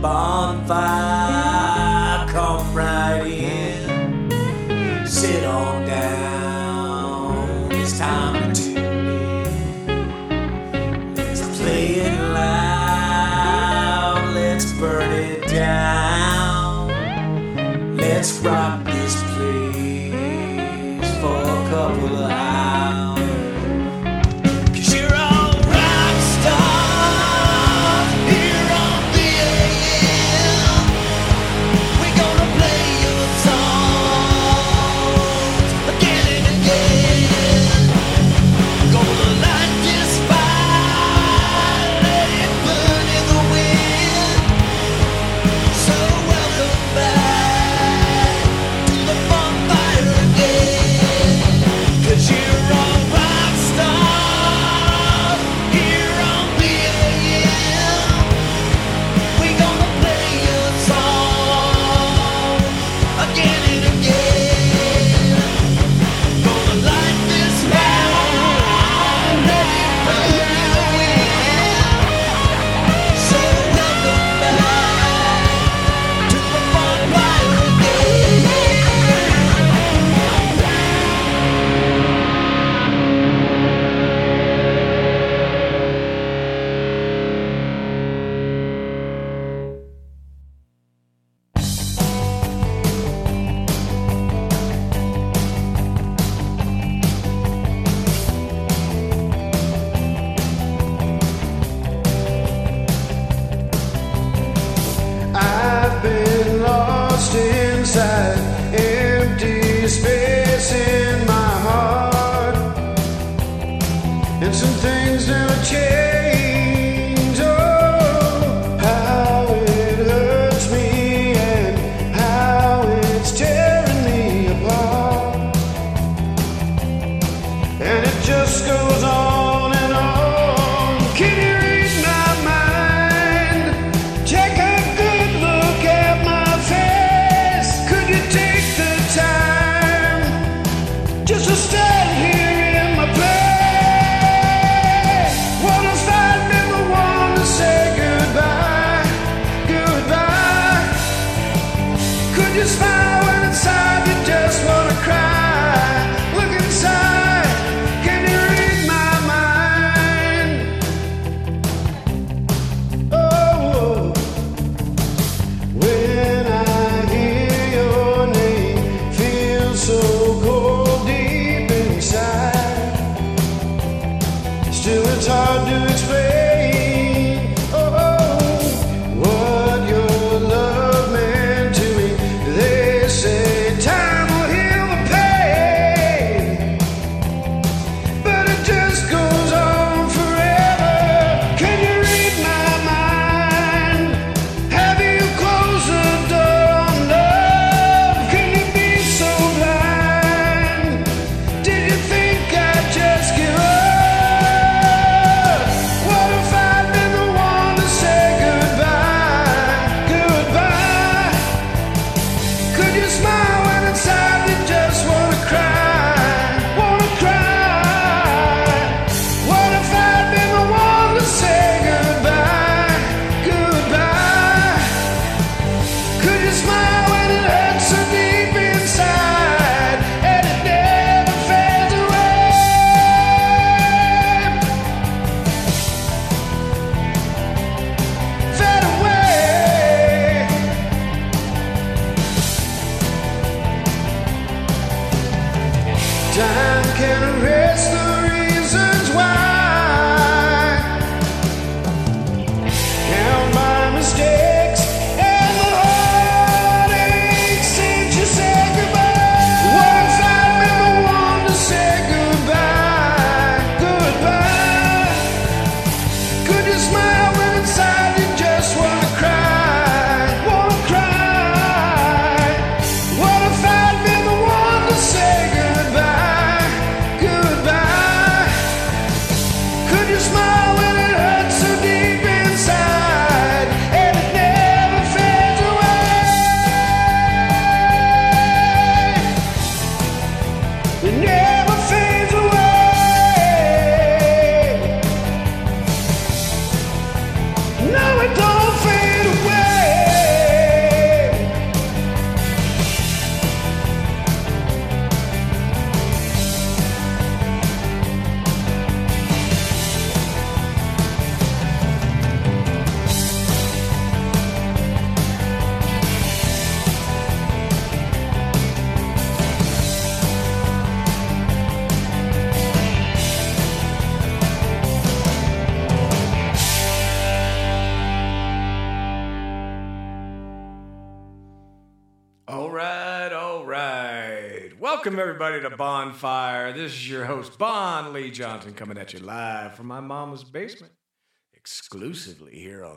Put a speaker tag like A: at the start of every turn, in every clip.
A: bonfire,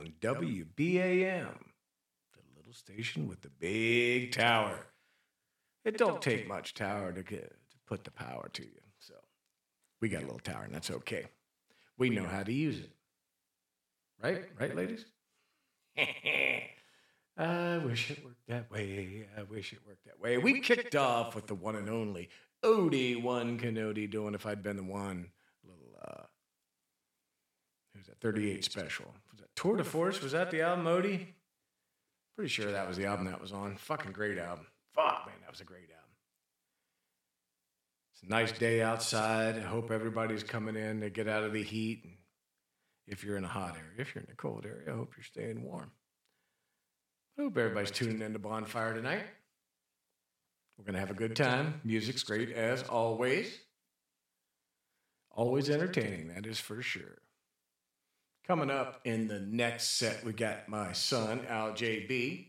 A: on
B: WBAM, the little station with the big tower. It don't take much tower to get to put the power to you. So we got a little tower, and that's okay. We know how to use it. Right? Right, ladies? I wish it worked that way. I wish it worked that way. We kicked off with the one and only Odie One Canody doing If I'd Been the One. Little, uh, who's that? 38 special. Tour de Force? Was that the album, Odie? Pretty sure that was the album that was on. Fucking great album. Fuck, man, that was a great album. It's a nice day outside. I hope everybody's coming in to get out of the heat. And if you're in a hot area, if you're in a cold area, I hope you're staying warm. I hope everybody's tuning in to Bonfire tonight. We're going to have a good time. Music's great as always. Always entertaining, that is for sure. Coming up in the next set, we got my son, Al JB.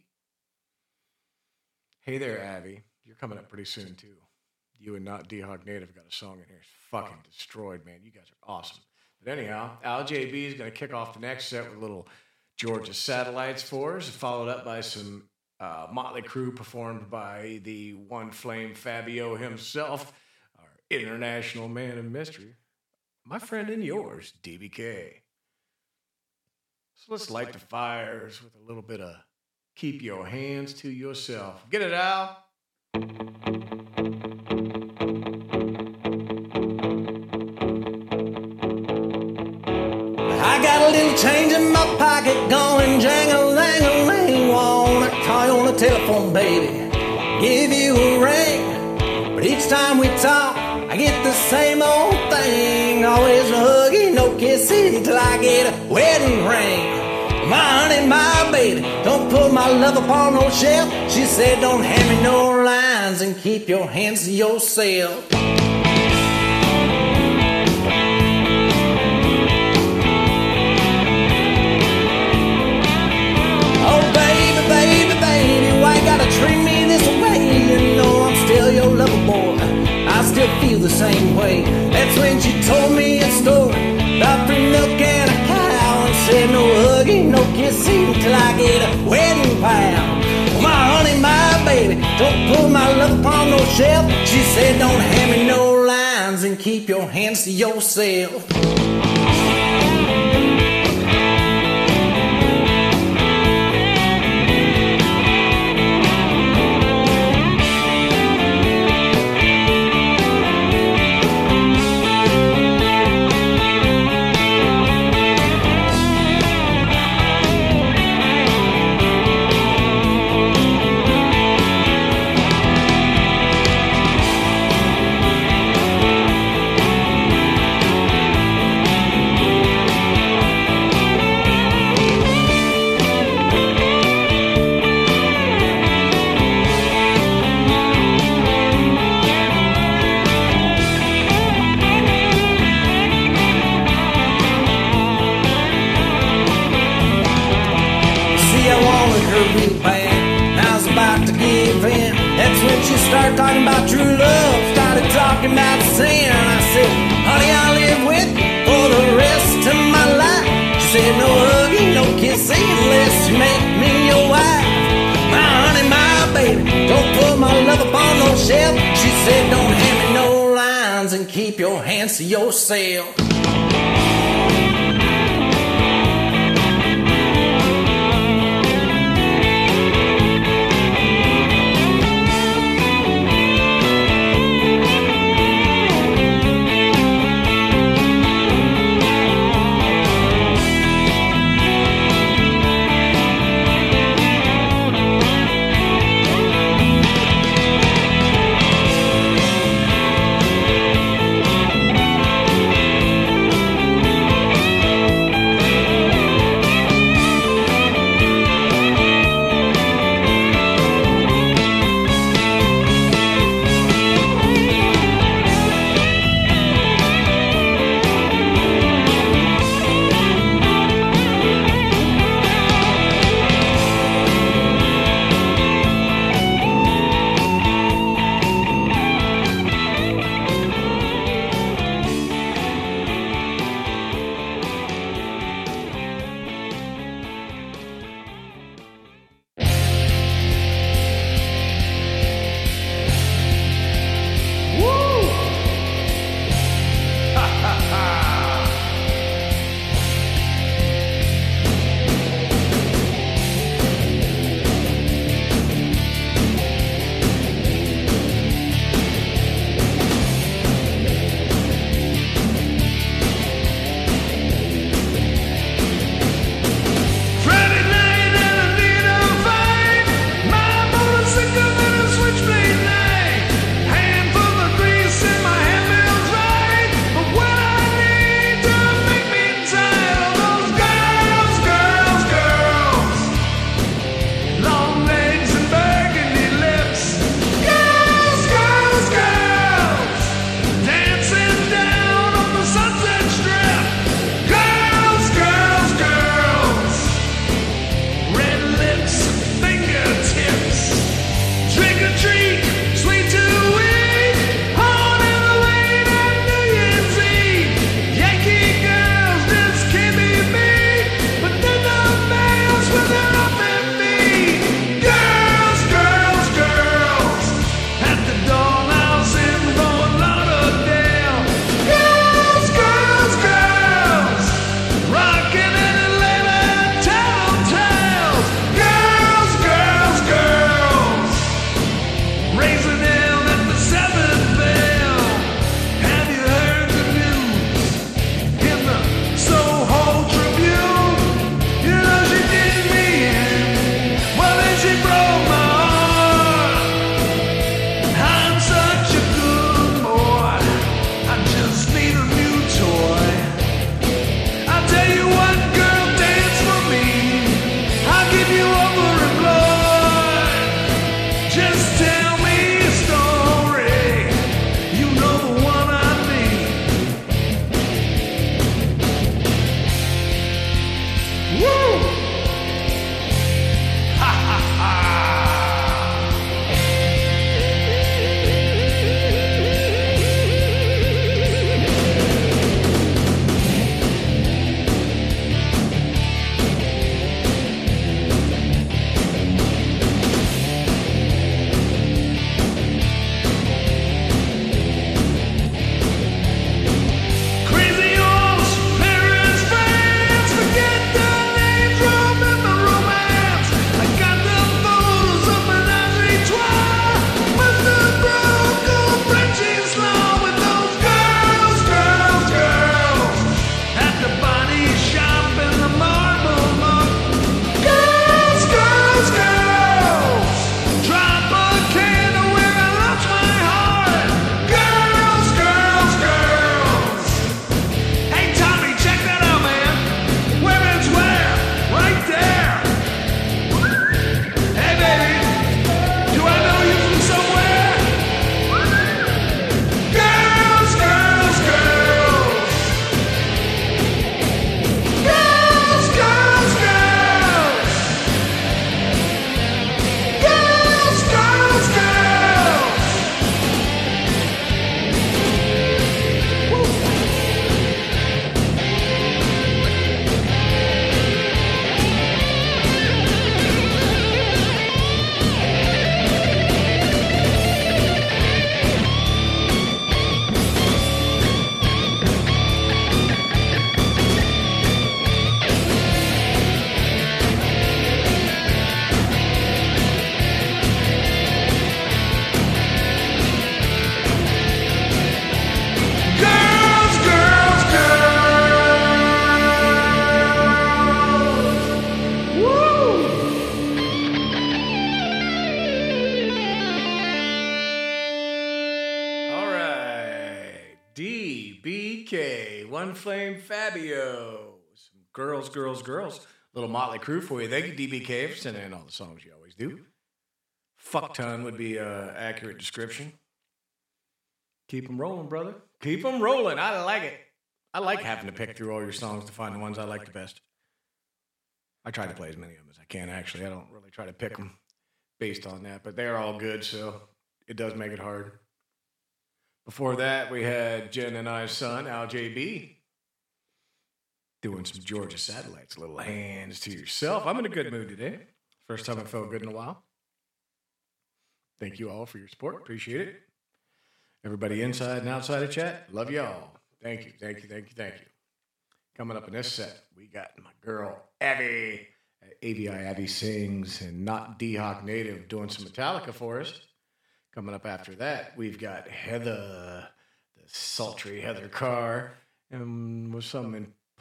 B: Hey there, Abby. You're coming up pretty soon, too. You and not D Hog Native got a song in here. It's fucking destroyed, man. You guys are awesome. But anyhow, Al JB is going to kick off the next set with a little Georgia Satellites for us, followed up by some uh, Motley Crue performed by the one flame Fabio himself, our international man of mystery, my friend and yours, DBK. So let's light the fires with a little bit of keep your hands to yourself. Get it out.
C: I got a little change in my pocket going jang-a-lang-a-lang. Wanna call you on the telephone, baby, give you a ring. But each time we talk, I get the same old thing. Always a huggy, no kissing till I get a wedding ring. My honey, my baby, don't put my love upon no shelf. She said, don't hand me no lines and keep your hands to yourself. Oh baby, baby, baby, why you gotta treat me this way? You know I'm still your lover boy. Still feel the same way. That's when she told me a story about free milk and a cow and said no hugging, no kissing till I get a wedding pound. My honey, my baby, don't put my love upon no shelf. She said don't hand me no lines and keep your hands to yourself. Talking about true love. Started talking about sin. I said, honey, I'll live with for the rest of my life. She said, no hugging, no kissing unless you make me your wife. My honey, my baby, don't put my love upon no shelf. She said, don't hand me no lines and keep your hands to yourself.
B: Crew for you. Thank you, DBK, for sending in all the songs you always do. Fuck ton would be an accurate description. Keep them rolling, brother. Keep them rolling. I like it. I like having to pick through all your songs to find the ones I like the best. I try to play as many of them as I can, actually. I don't really try to pick them based on that, but they're all good, so it does make it hard. Before that, we had Jen and I's son, Al JB, doing some Georgia satellites. Little hands to yourself. I'm in a good mood today. First time I felt good in a while. Thank you all for your support. Appreciate it. Everybody inside and outside of chat, love y'all. Thank you, thank you, thank you, thank you. Coming up in this set, we got my girl Abby. AVI Abby sings and not D Hawk Native doing some Metallica for us. Coming up after that, we've got Heather, the sultry Heather Carr, and with some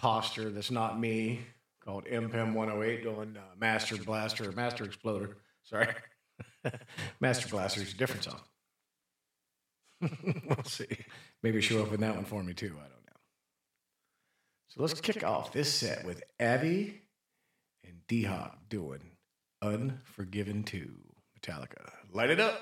B: imposter that's not me called MPEM 108 doing uh, Master Blaster Master Exploder. Sorry. Master Blaster is a different song. we'll see. Maybe she'll open that one for me too. I don't know. So let's kick off this set with Abby and D Hop doing Unforgiven 2 Metallica. Light it up.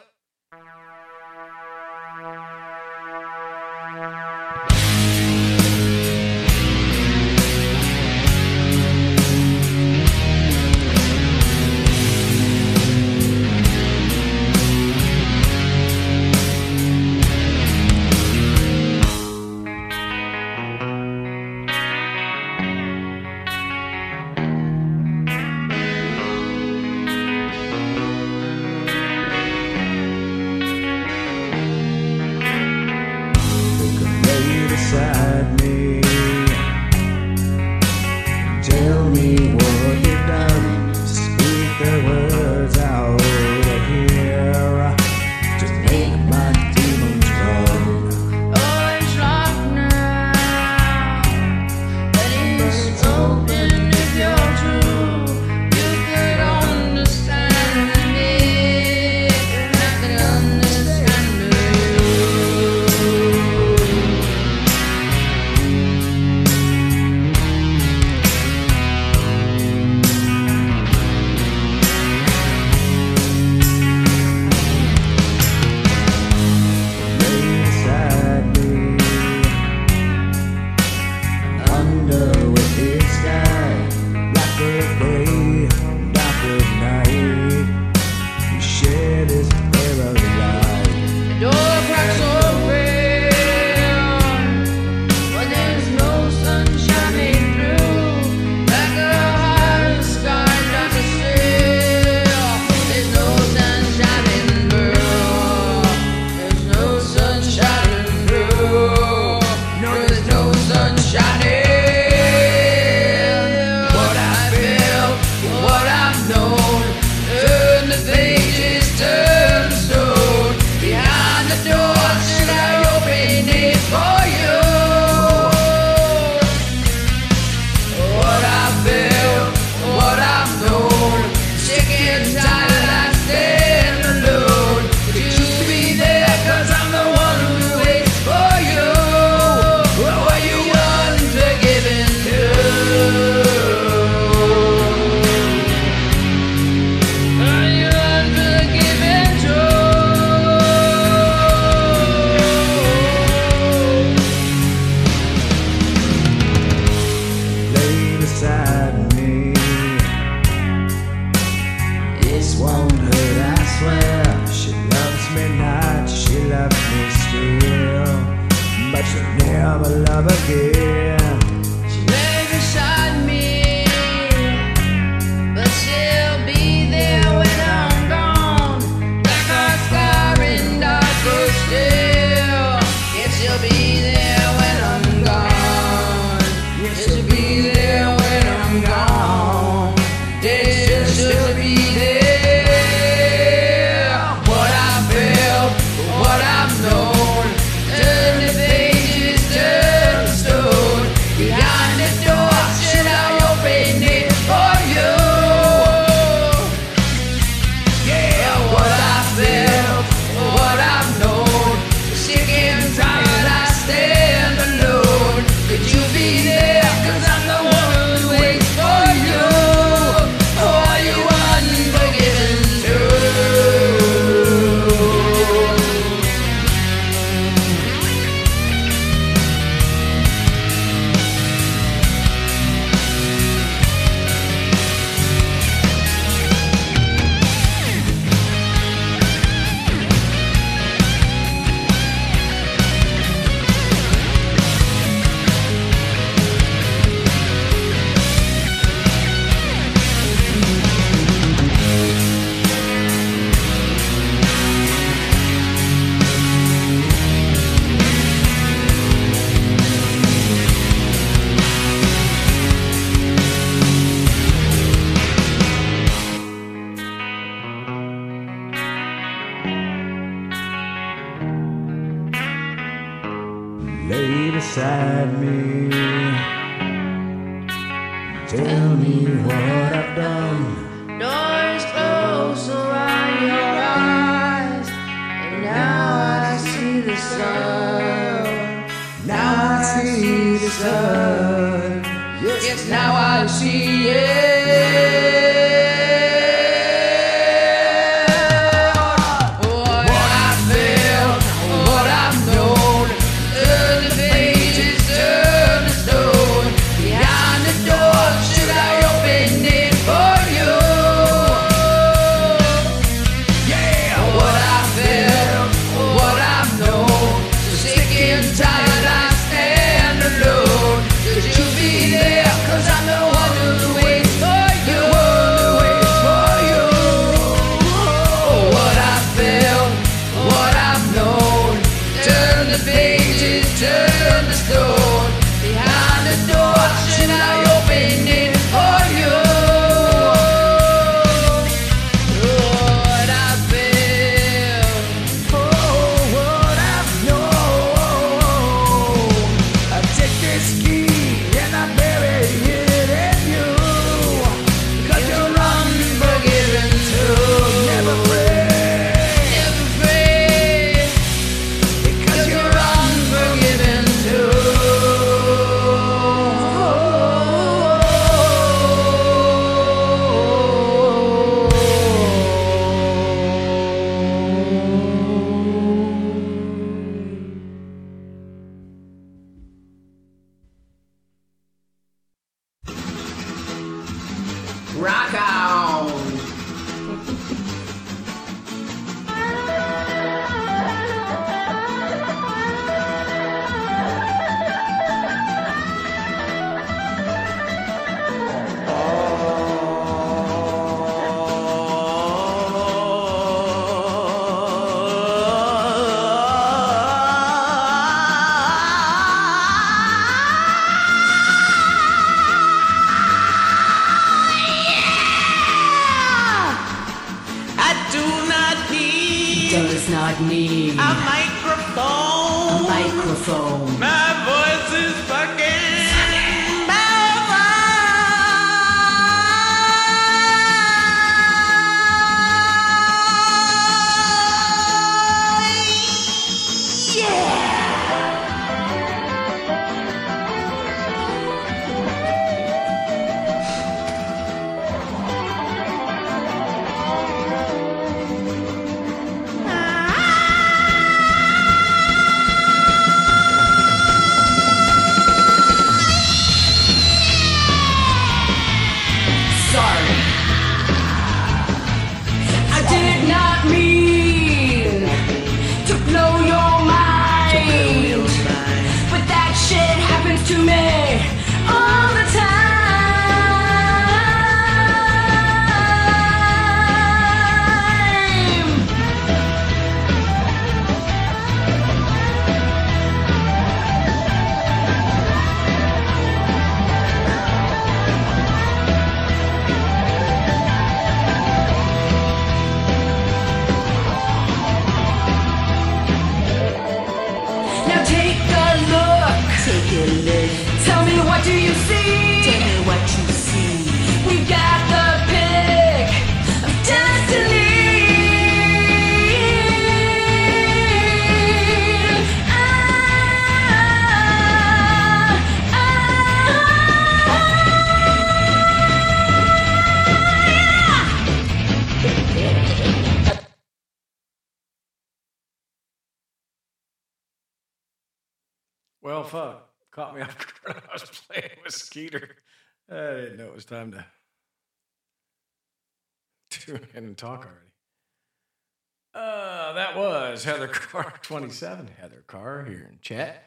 B: 27, Heather Carr here in chat.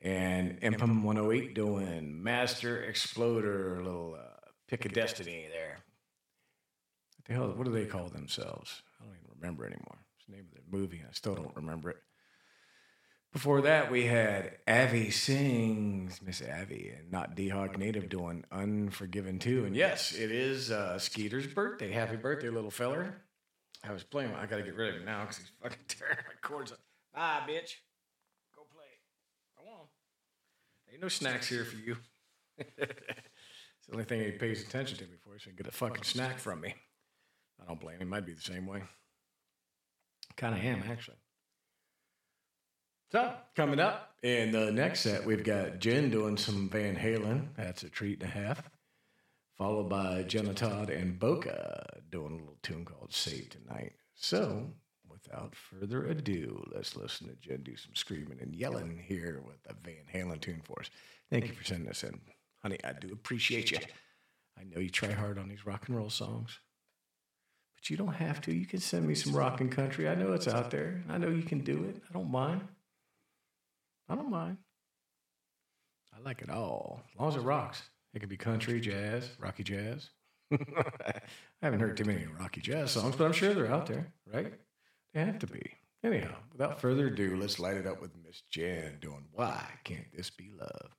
B: And MPM 108 doing Master Exploder, little uh, pick of destiny there. What the hell, what do they call themselves? I don't even remember anymore. It's the name of the movie, I still don't remember it. Before that, we had Avi Sings, Miss Avi, and not D Hawk Native doing Unforgiven 2. And yes, it is uh, Skeeter's birthday. Happy birthday, little feller. I was playing. I got to get rid of him now because he's fucking tearing my cords up. Bye, bitch. Go play. Come on. Ain't no snacks here for you. it's the only thing he pays attention to me for. He said, get a fucking snack from me. I don't blame him. Might be the same way. Kind of am, actually. So, coming up in the next set, we've got Jen doing some Van Halen. That's a treat and a half. Followed by Jenna Todd and Boca doing a little tune called Save Tonight. So, without further ado, let's listen to Jen do some screaming and yelling here with a Van Halen tune for us. Thank you for sending us in. Honey, I do appreciate you. I know you try hard on these rock and roll songs. But you don't have to. You can send me some rock and country. I know it's out there. I know you can do it. I don't mind. I don't mind. I like it all. As long as it rocks. It could be country, jazz, rocky jazz. I haven't heard too many rocky jazz songs, but I'm sure they're out there, right? They have to be. Anyhow, without further ado, let's light it up with Miss Jen doing Why Can't This Be Love?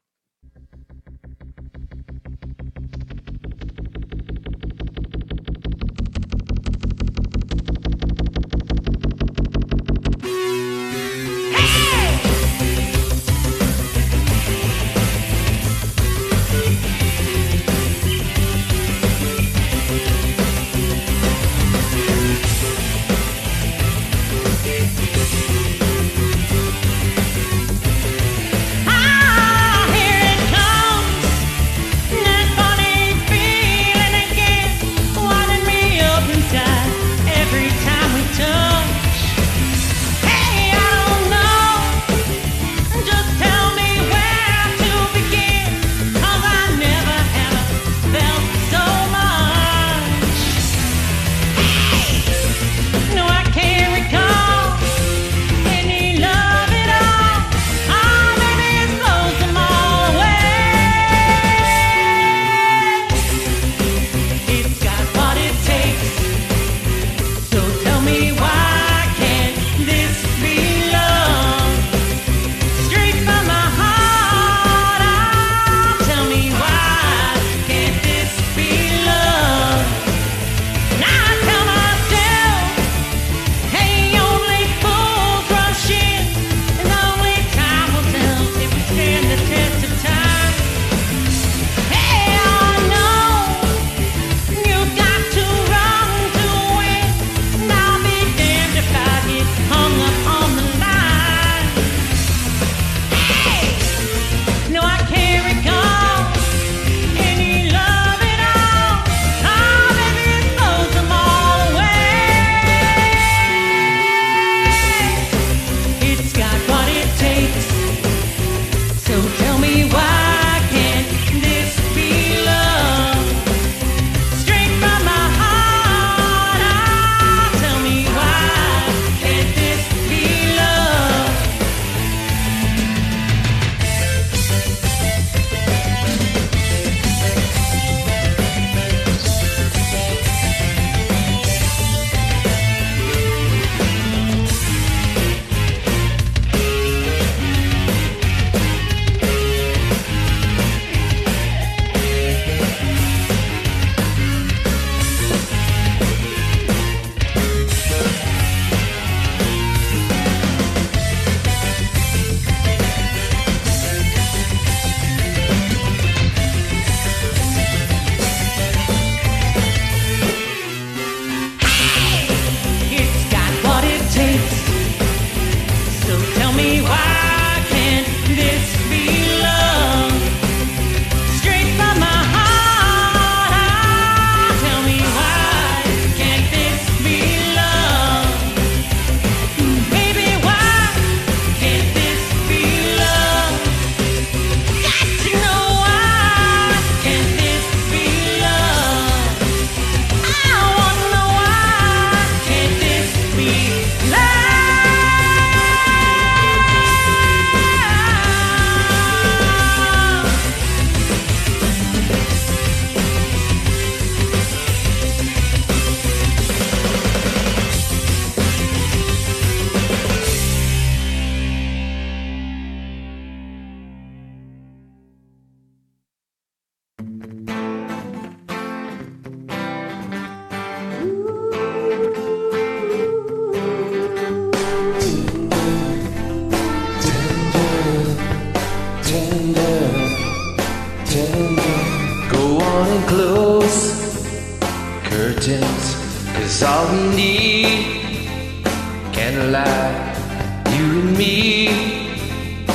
D: You and me,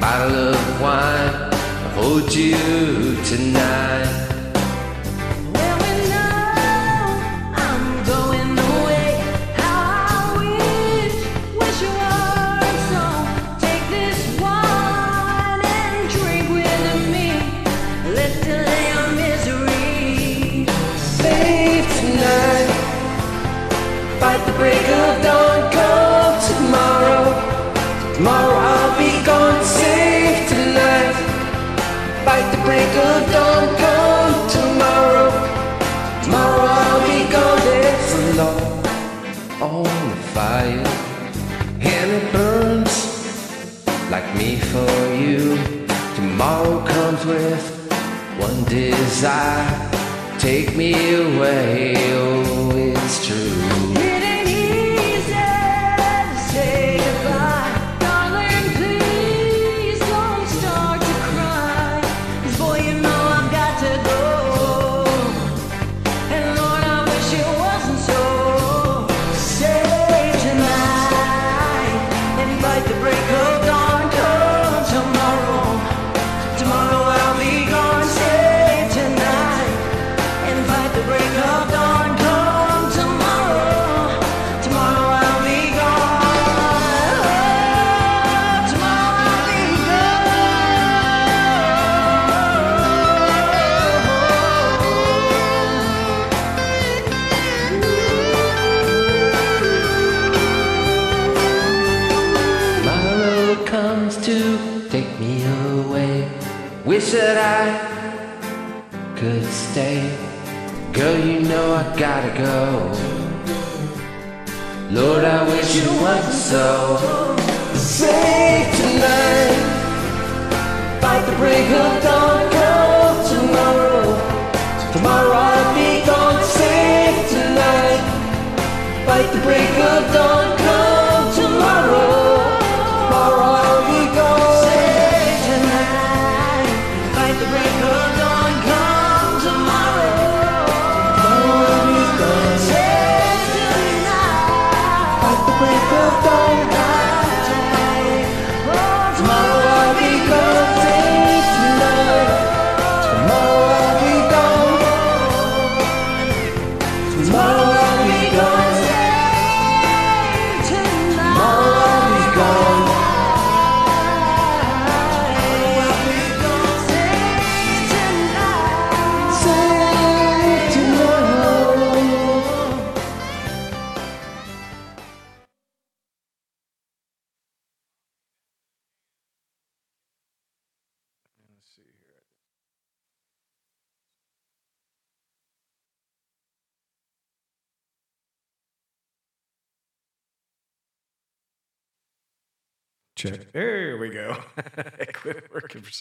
D: bottle of wine, I'll hold you tonight.
E: Me
D: for you. Tomorrow comes with one desire, take me away, oh, it's true. Gotta go. Lord, I wish it wasn't so. Save tonight. Fight the break of dawn. Come tomorrow. Tomorrow I'll be gone. Save tonight. Fight the break of dawn.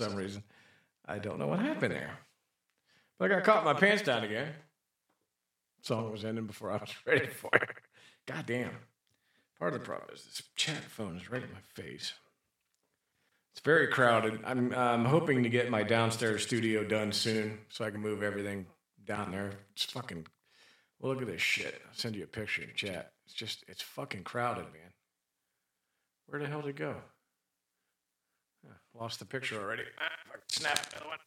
B: Some reason. I don't know what happened there. But I got caught my pants down again. Song was ending before I was ready for it. God damn. Part of the problem is this chat phone is right in my face. It's very crowded. I'm, I'm hoping to get my downstairs studio done soon so I can move everything down there. It's fucking. Well, look at this shit. I'll send you a picture in chat. It's just, it's fucking crowded, man. Where the hell did it go? Lost the picture already. Ah, snap another one.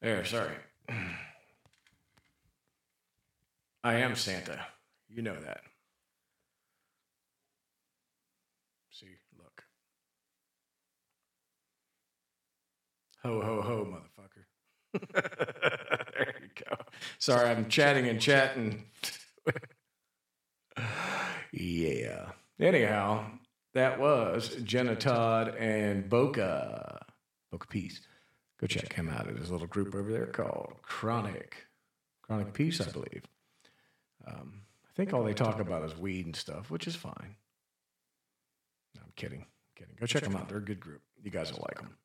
B: There, sorry. I am Santa. You know that. See, look. Ho, ho, ho, motherfucker. there you go. Sorry, I'm chatting and chatting. yeah. Anyhow, that was Jenna Todd and Boca. Boca Peace. Go check him out at his little group over there called Chronic. Chronic Peace, I believe. Um, I think all they talk about is weed and stuff, which is fine. No, I'm kidding. I'm kidding. Go check them out. They're a good group. You guys will like them.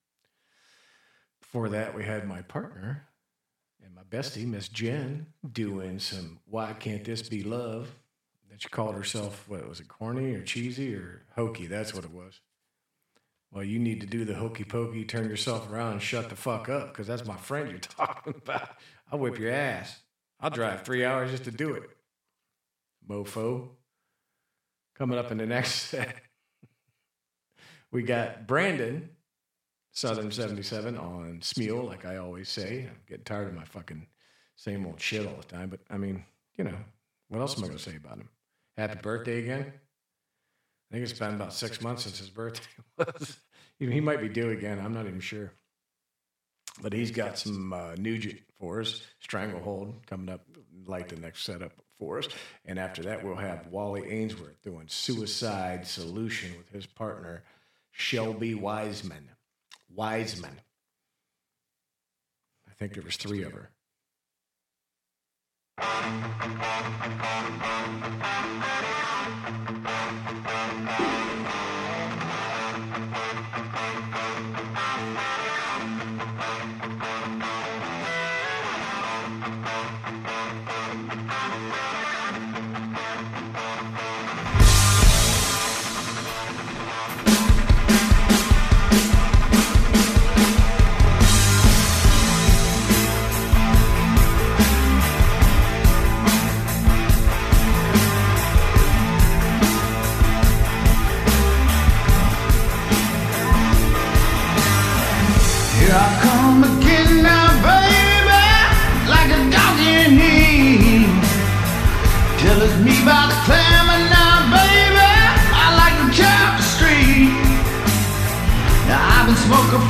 B: Before that, we had my partner and my bestie, Miss Jen, doing some Why Can't This Be Love? that she called herself, what was it, corny or cheesy or hokey? That's what it was. Well, you need to do the hokey pokey, turn yourself around and shut the fuck up because that's my friend you're talking about. I'll whip your ass. I'll drive three hours just to do it. Mofo. Coming up in the next set, we got Brandon, Southern 77 on Smule, like I always say. I'm getting tired of my fucking same old shit all the time. But I mean, you know, what else am I going to say about him? Happy birthday again. I think it's been about six months since his birthday was. he might be due again. I'm not even sure. But he's got some uh, Nugent for us, Stranglehold coming up like the next setup for us. And after that, we'll have Wally Ainsworth doing Suicide Solution with his partner, Shelby Wiseman. Wiseman. I think there was three of her.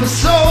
D: For so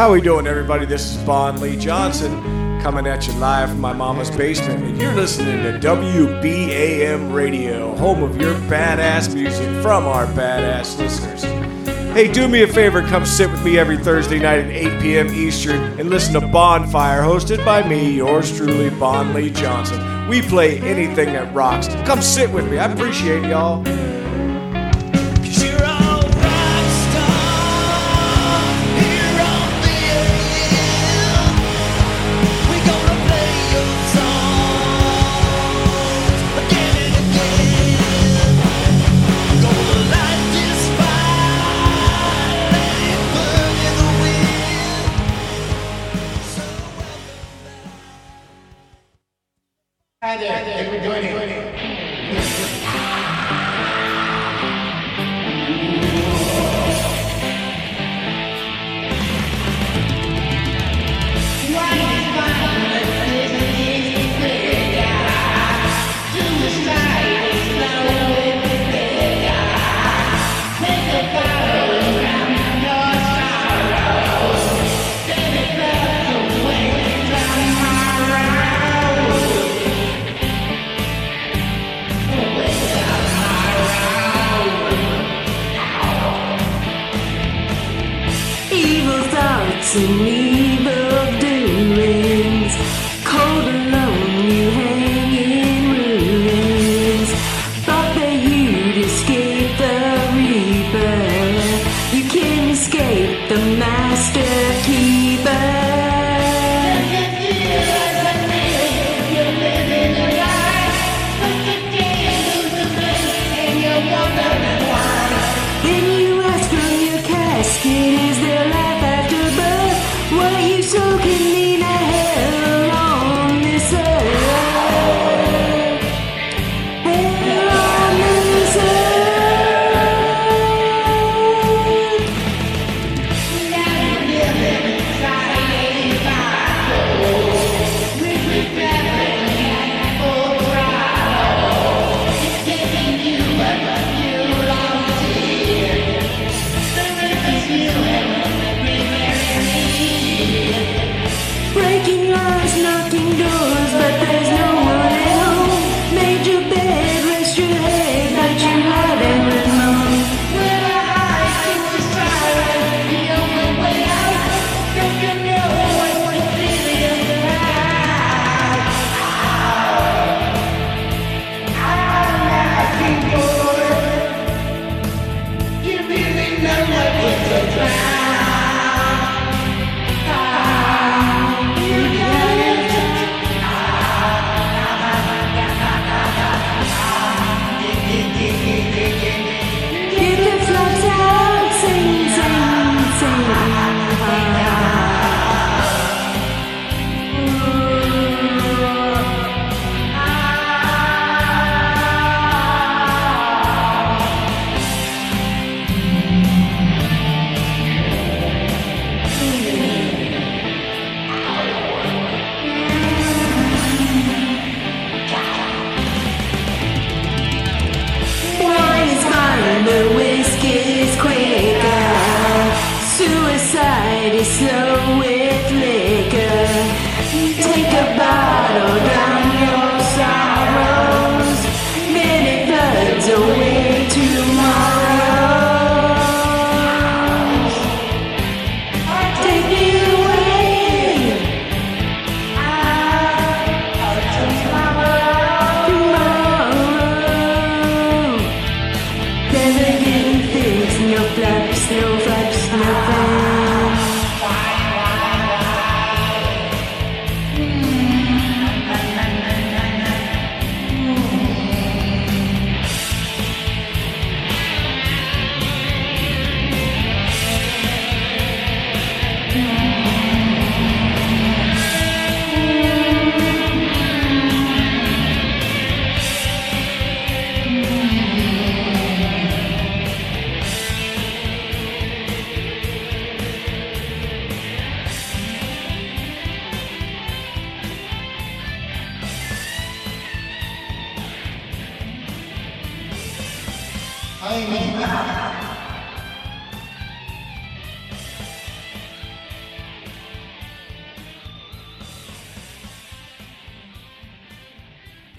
F: How we doing, everybody? This is Bon Lee Johnson coming at you live from my mama's basement, and you're listening to WBAM Radio, home of your badass music from our badass listeners. Hey, do me a favor, come sit with me every Thursday night at 8 p.m. Eastern and listen to Bonfire, hosted by me, yours truly, Bon Lee Johnson. We play anything that rocks. Come sit with me. I appreciate y'all.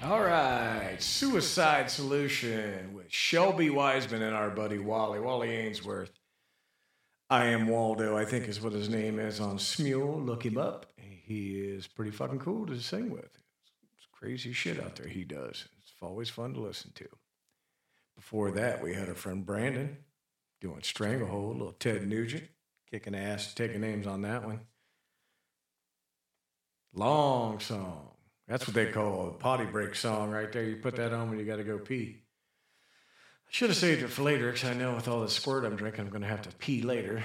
G: All
B: right, Suicide Solution with Shelby Wiseman and our buddy Wally, Wally Ainsworth. I am Waldo, I think is what his name is on Smule. Look him up. He is pretty fucking cool to sing with. It's crazy shit out there he does. It's always fun to listen to. Before that, we had our friend Brandon doing Stranglehold, little Ted Nugent, kicking ass, taking names on that one. Long song. That's what they call a potty break song right there. You put that on when you got to go pee. I should have saved it for later because I know with all the squirt I'm drinking, I'm going to have to pee later.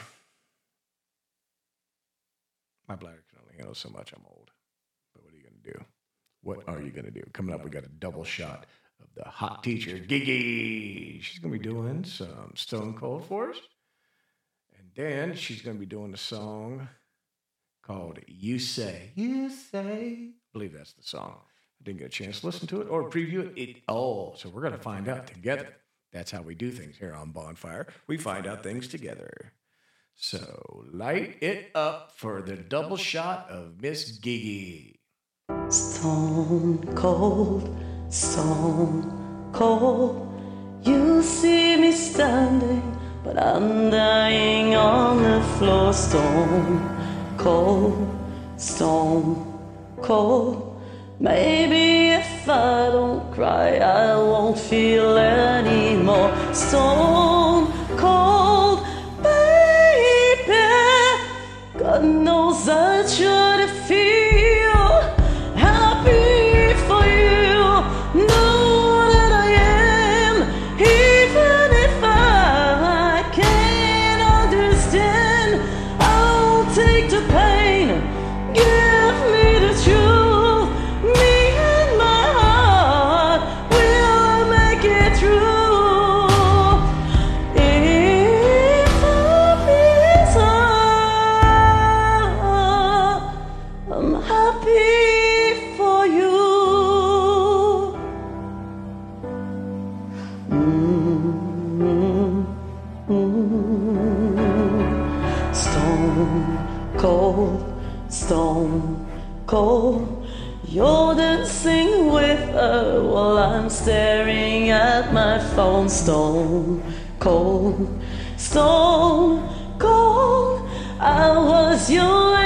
B: My bladder can only handle so much. I'm old. But what are you going to do? What are you going to do? Coming up, we got a double shot the hot teacher, Gigi. She's going to be doing some Stone Cold for us. And then she's going to be doing a song called You Say. You Say. I believe that's the song. I didn't get a chance to listen to it or preview it at all. So we're going to find out together. That's how we do things here on Bonfire. We find out things together. So light it up for the double shot of Miss Gigi.
H: Stone cold, stone cold. You see me standing, but I'm dying on the floor. Stone cold, stone cold. Maybe if I don't cry, I won't feel anymore. Stone cold, baby. God knows I try phone. Stone cold, stone cold. I was your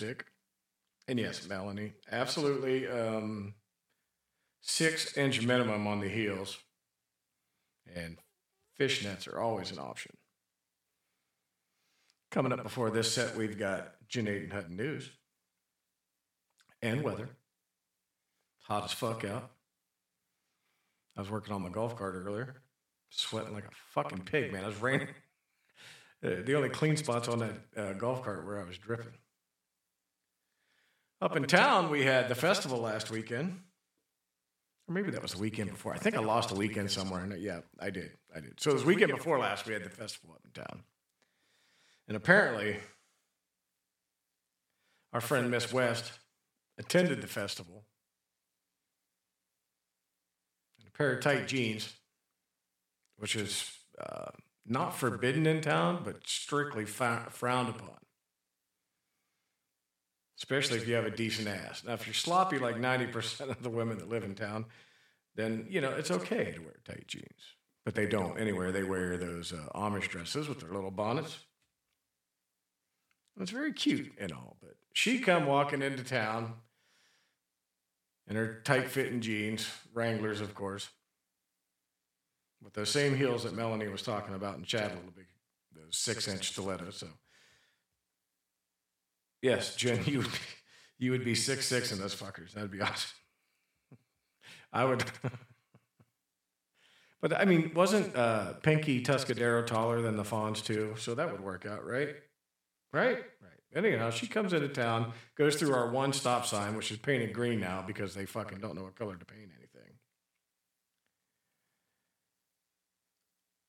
B: Lipstick. And yes, Melanie, absolutely. Um, six inch minimum on the heels. And fishnets are always an option. Coming up before this set, we've got Janae and Hutton News and weather. Hot as fuck out. I was working on my golf cart earlier, sweating like a fucking pig, man. I was raining. Uh, the only clean spots on that uh, golf cart where I was dripping. Up in town, we had the festival last weekend. Or maybe that was the weekend before. I think I lost a weekend somewhere. Yeah, I did. I did. So it was weekend before last, we had the festival up in town. And apparently, our friend Miss West attended the festival. in a pair of tight jeans, which is uh, not forbidden in town, but strictly frowned upon. Especially if you have a decent ass. Now, if you're sloppy like 90% of the women that live in town, then, you know, it's okay to wear tight jeans. But they don't anywhere. They wear those uh, Amish dresses with their little bonnets. It's very cute and all, but she come walking into town in her tight fitting jeans, Wranglers, of course, with those same heels that Melanie was talking about in Chad a little bit, those six inch stilettos. So, yes, Jen, you would be, you would be six six in those fuckers. That'd be awesome. I would. but I mean, wasn't uh, Pinky Tuscadero taller than the Fonz too? So that would work out, right? Right? Right. Anyhow, she comes into town, goes through our one stop sign, which is painted green now because they fucking don't know what color to paint anything.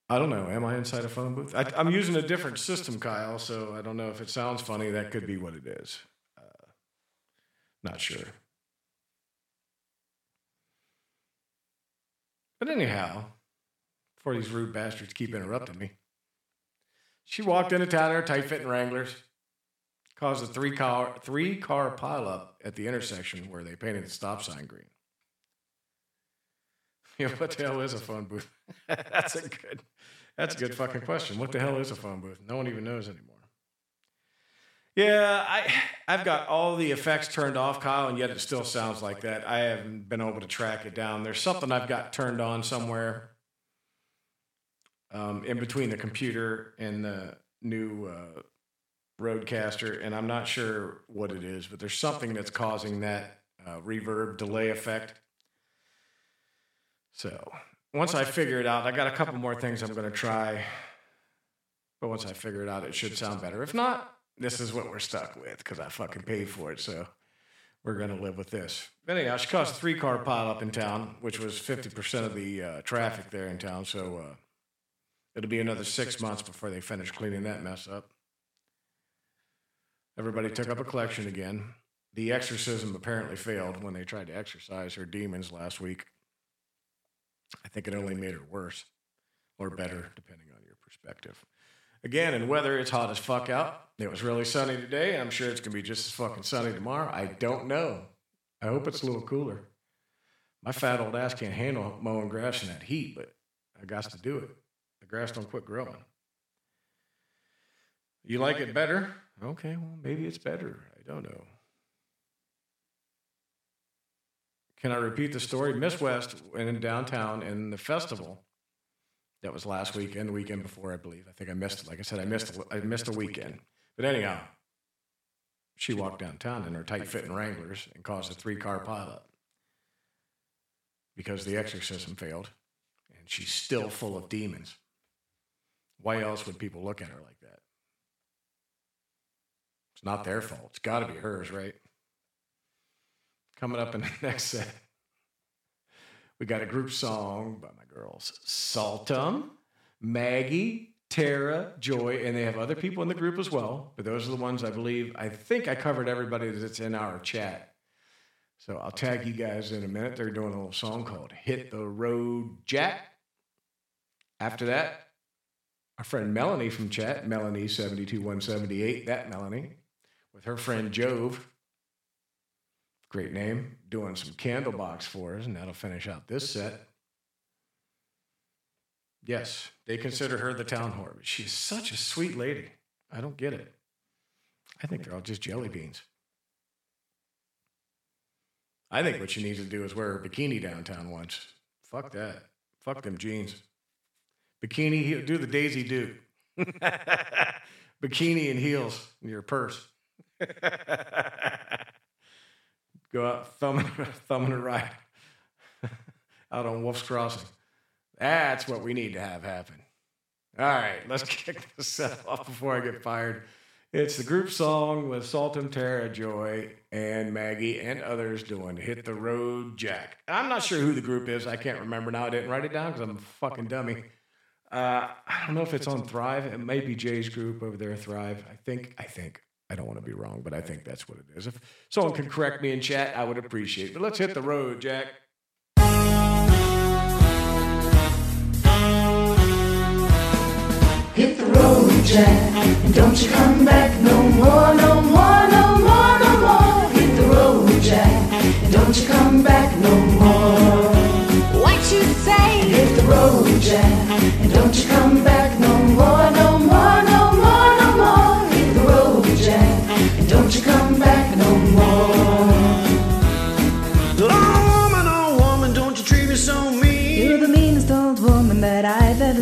B: I don't know. Am I inside a phone booth? I, I'm using a different system, Kyle, so I don't know if it sounds funny. That could be what it is. Uh, not sure. But anyhow, before these rude bastards keep interrupting me, she walked into town in her tight fitting Wranglers, caused a three car three car pileup at the intersection where they painted the stop sign green. Yeah, what the hell is a phone booth? that's a good that's a good fucking question. What the hell is a phone booth? No one even knows anymore. Yeah, I I've got all the effects turned off, Kyle, and yet it still sounds like that. I haven't been able to track it down. There's something I've got turned on somewhere um, in between the computer and the new uh, RodeCaster, and I'm not sure what it is, but there's something that's causing that uh, reverb delay effect. So once I figure it out, I got a couple more things I'm going to try. But once I figure it out, it should sound better. If not, this is what we're stuck with because I fucking paid for it. So we're going to live with this. But anyhow, she caused a three car pileup in town, which was 50% of the uh, traffic there in town. So uh, it'll be another six months before they finish cleaning that mess up. Everybody took up a collection again. The exorcism apparently failed when they tried to exorcise her demons last week. I think it only made her worse or better, depending on your perspective. Again, in weather, it's hot as fuck out. It was really sunny today. I'm sure it's going to be just as fucking sunny tomorrow. I don't know. I hope it's a little cooler. My fat old ass can't handle mowing grass in that heat, but I got to do it. The grass don't quit growing. You like it better? Okay, well, maybe it's better. I don't know. Can I repeat the story? Miss West went in downtown in the festival. That was last weekend, the weekend before, I believe. I think I missed. it. Like I said, I missed. I missed a weekend. But anyhow, she walked downtown in her tight-fitting Wranglers and caused a three-car pileup because the exorcism failed, and she's still full of demons. Why else would people look at her like that? It's not their fault. It's got to be hers, right? Coming up in the next set, we got a group song by my girls Saltum, Maggie, Tara, Joy, and they have other people in the group as well. But those are the ones I believe, I think I covered everybody that's in our chat. So I'll tag you guys in a minute. They're doing a little song called Hit the Road Jack. After that, our friend Melanie from chat, Melanie 72178, that Melanie, with her friend Jove, great name, doing some Candlebox for us, and that'll finish out this set. Yes, they consider her the town whore, but she's such a sweet lady. I don't get it. I think they're all just jelly beans. I think what she needs to do is wear her bikini downtown once. Fuck that. Fuck them jeans. Bikini, do the Daisy Duke. Bikini and heels in your purse. Go out thumbing, thumbing a ride out on Wolf's Crossing. That's what we need to have happen. All right, let's kick this off before I get fired. It's the group song with Saltum, Tara, Joy, and Maggie and others doing Hit the Road Jack. I'm not sure who the group is. I can't remember now. I didn't write it down because I'm a fucking dummy. Uh, I don't know if it's on Thrive. It may be Jay's group over there, Thrive. I think, I think. I don't want to be wrong, but I think that's what it is. If someone can correct me in chat, I would appreciate it. But let's hit the road, Jack.
F: Hit the road, Jack, and don't you come back no more, no more, no more, no more. Hit the road, Jack, and don't you come back no more.
I: What you say?
F: Hit the road, Jack, and don't you come back no more, no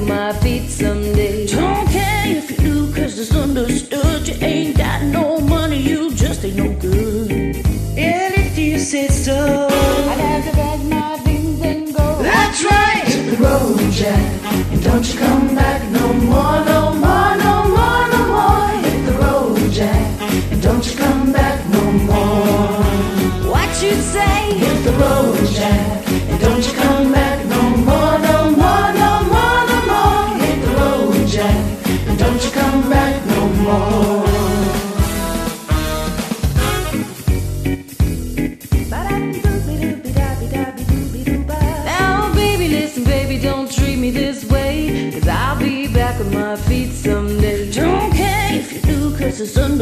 I: My feet someday.
J: Don't care if you do, cause it's understood. You ain't got no money, you just ain't no good.
F: And if you said so.
I: I'd have to pack my things and go.
F: That's right. Hit the road, Jack. And don't you come back no more, no more, no more, no more. Hit the road, Jack. And don't you come back no more.
I: What you say?
F: Hit the road, Jack.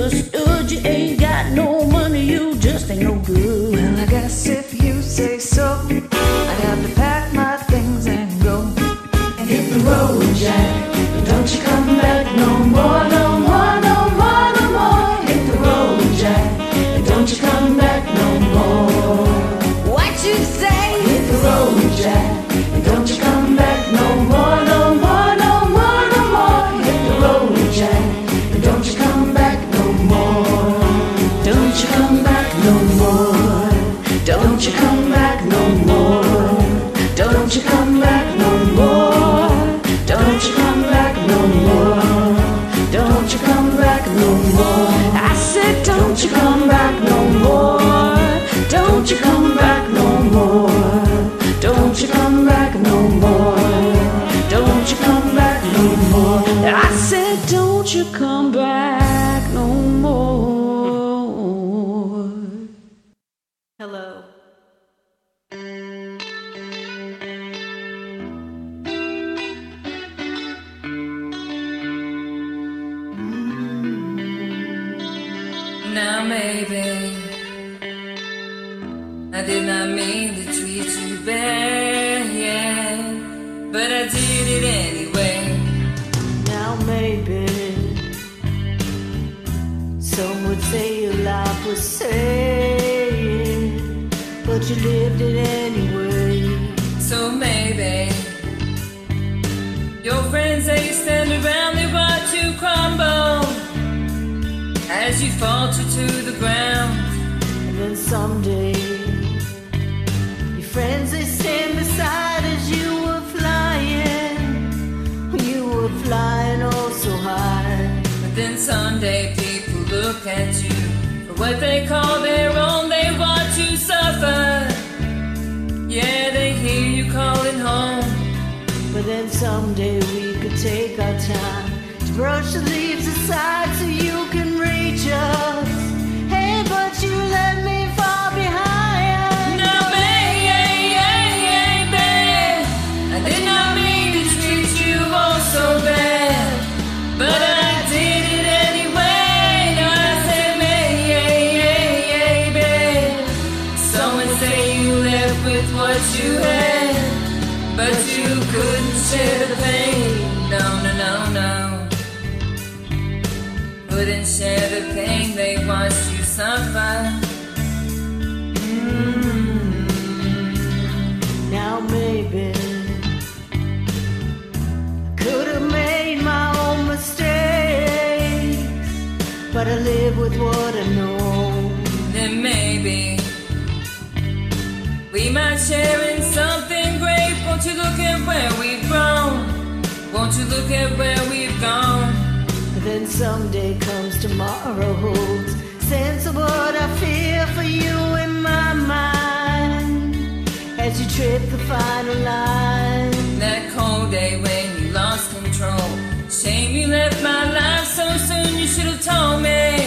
J: Understood. You ain't got no money, you just ain't no good.
I: Well, I guess if you say so, I'd have to pack my things and go.
F: And hit the road, Jack. You come back
D: someday we could take our time to brush the leaves aside so you
K: we might share in something great. Won't you look at where we've
D: Won't you look at where we've gone?
I: Then someday comes tomorrow holds sense of what I feel for you in my mind as you trip the final line.
D: That cold day when you lost control. Shame you left my life so soon, you should have told me.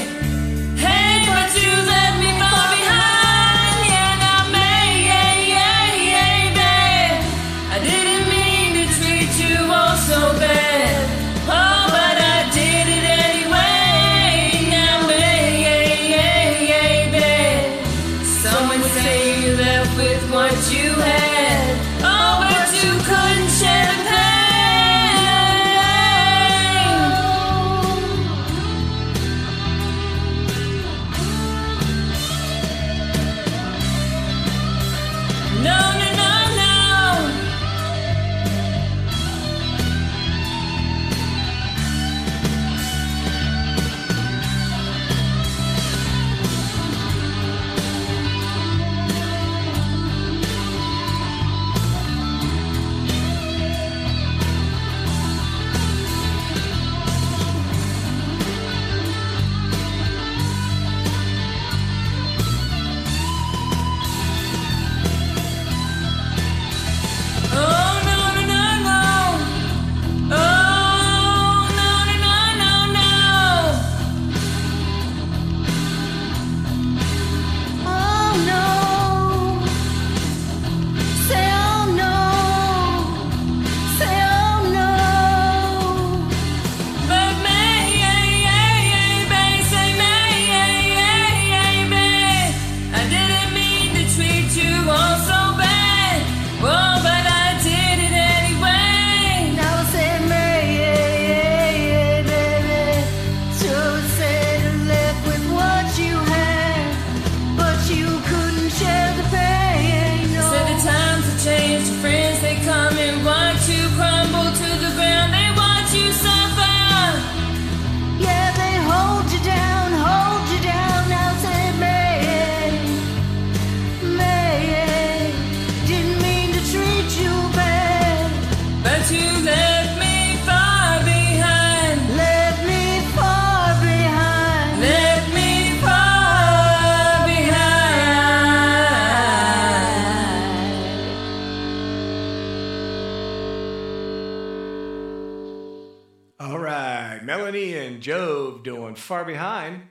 D: Far Behind.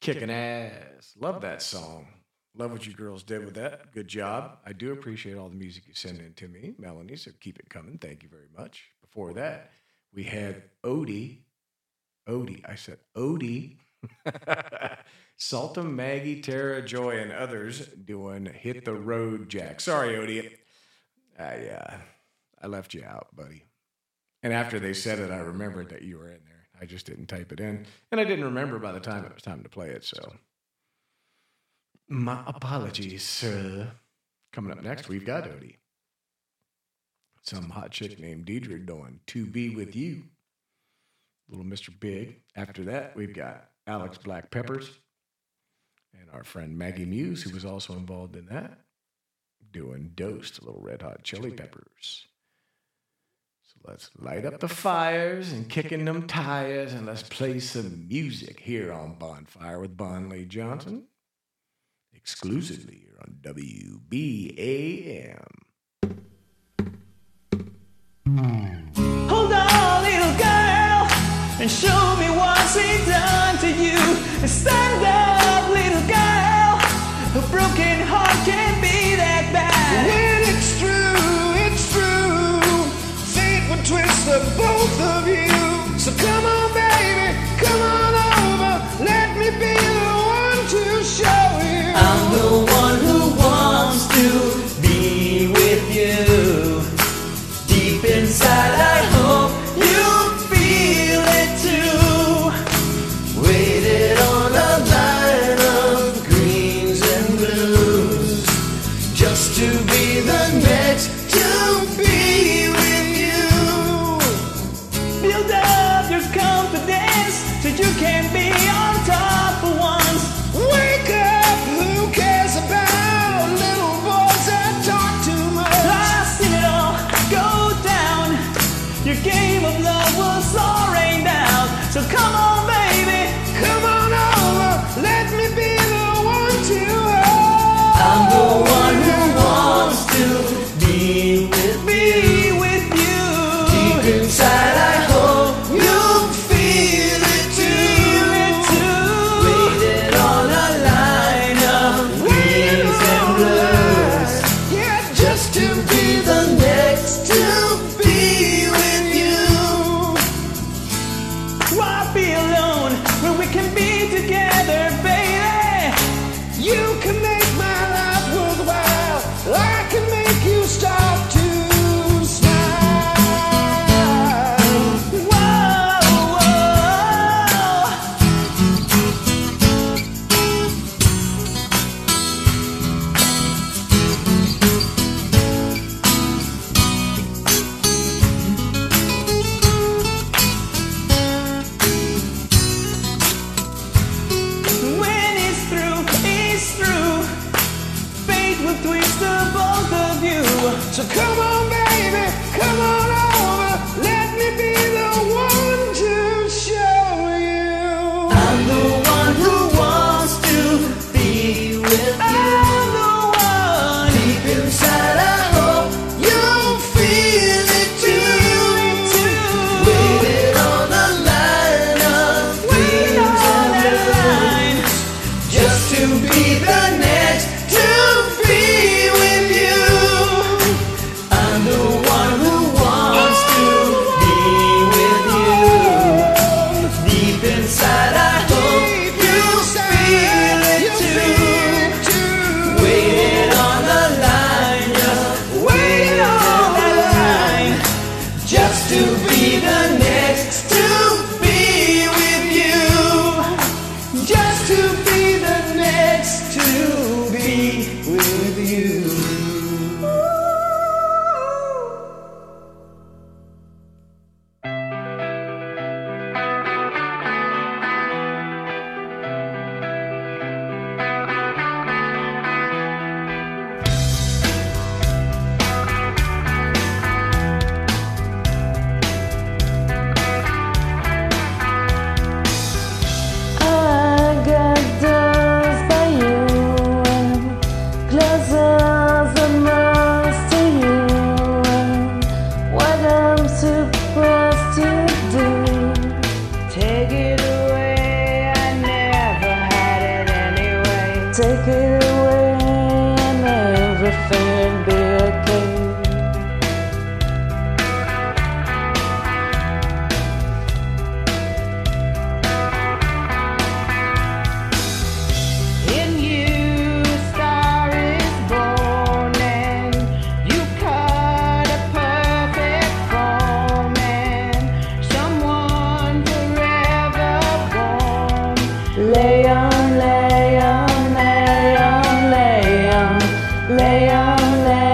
B: Kicking ass. Love that song. Love what you girls did with that. Good job. I do appreciate all the music you send in to me, Melanie, so keep it coming. Thank you very much. Before that, we had Odie. Odie. I said Odie. Saltum, Maggie, Tara, Joy, and others doing Hit the Road Jack. Sorry, Odie. I, uh, I left you out, buddy. And after they said it, I remembered that you were in there. I just didn't type it in. And I didn't remember by the time it was time to play it. So, my apologies, sir. Coming up next, we've got Odie. Some hot chick named Deidre doing To Be With You. Little Mr. Big. After that, we've got Alex Black Peppers and our friend Maggie Muse, who was also involved in that, doing Dosed, Little Red Hot Chili Peppers. Let's light up the fires and kicking them tires and let's play some music here on Bonfire with Bon Lee Johnson. Exclusively here on WBAM.
L: Hold on, little girl, and show me what's he done to you. Stand up, little girl. A broken heart
H: I'm the one who wants to on,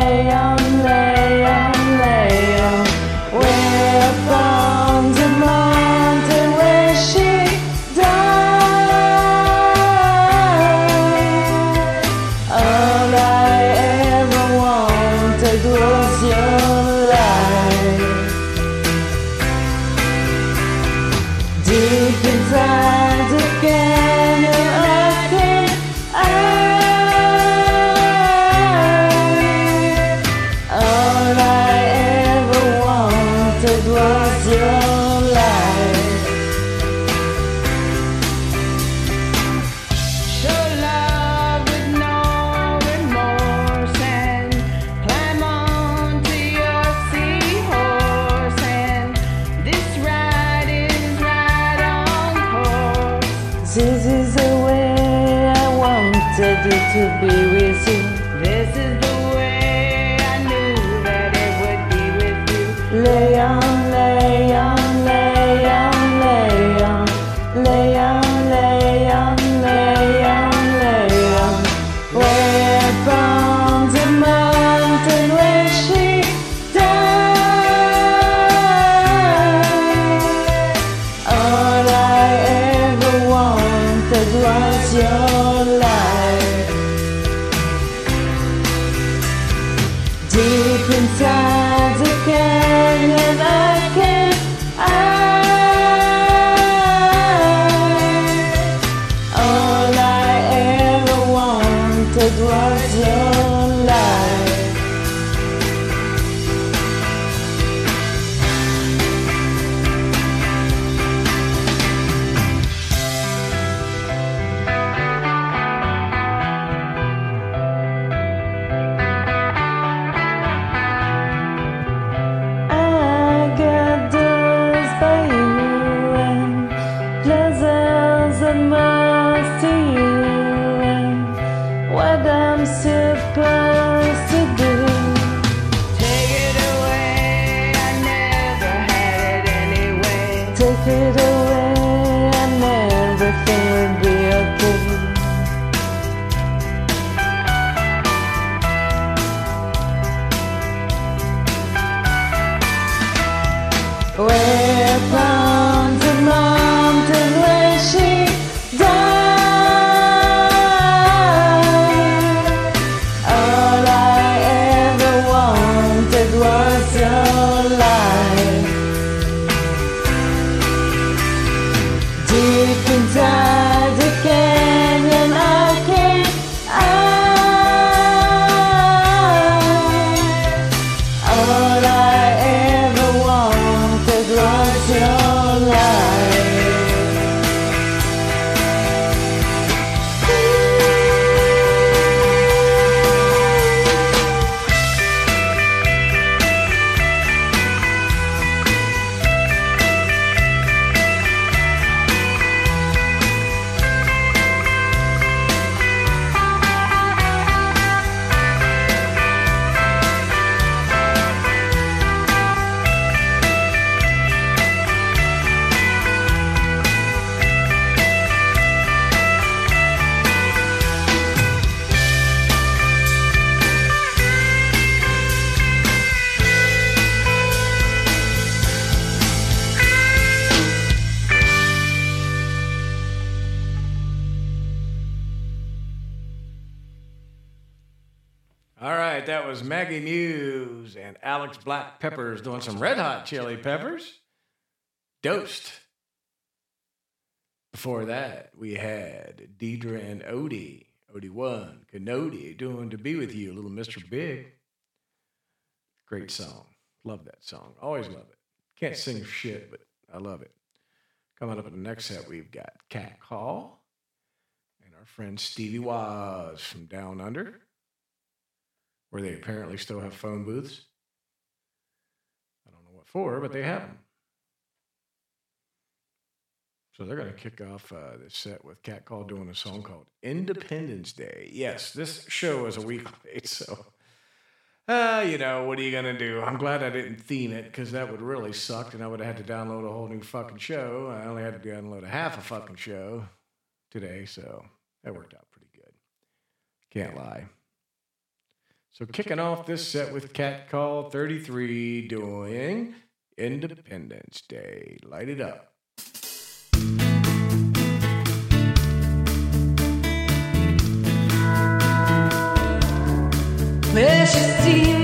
B: chili peppers. Dosed. Before that, we had Deidre and Odie, Odie One, Canody doing To Be With You, Little Mr. Big. Great song. Love that song. Always love it. Can't sing shit, but I love it. Coming up in the next set, we've got Cat Call and our friend Stevie Waz from Down Under where they apparently still have phone booths. I don't know what for, but they haven't. So they're going to kick off uh, this set with Cat Call doing a song called Independence Day. Yes, this show is a week late, so uh, you know what are you going to do? I'm glad I didn't theme it because that would really suck, and I would have had to download a whole new fucking show. I only had to download a half a fucking show today, so that worked out pretty good. Can't lie. So kicking off this set with Cat Call 33 doing Independence Day. Light it up.
H: Well,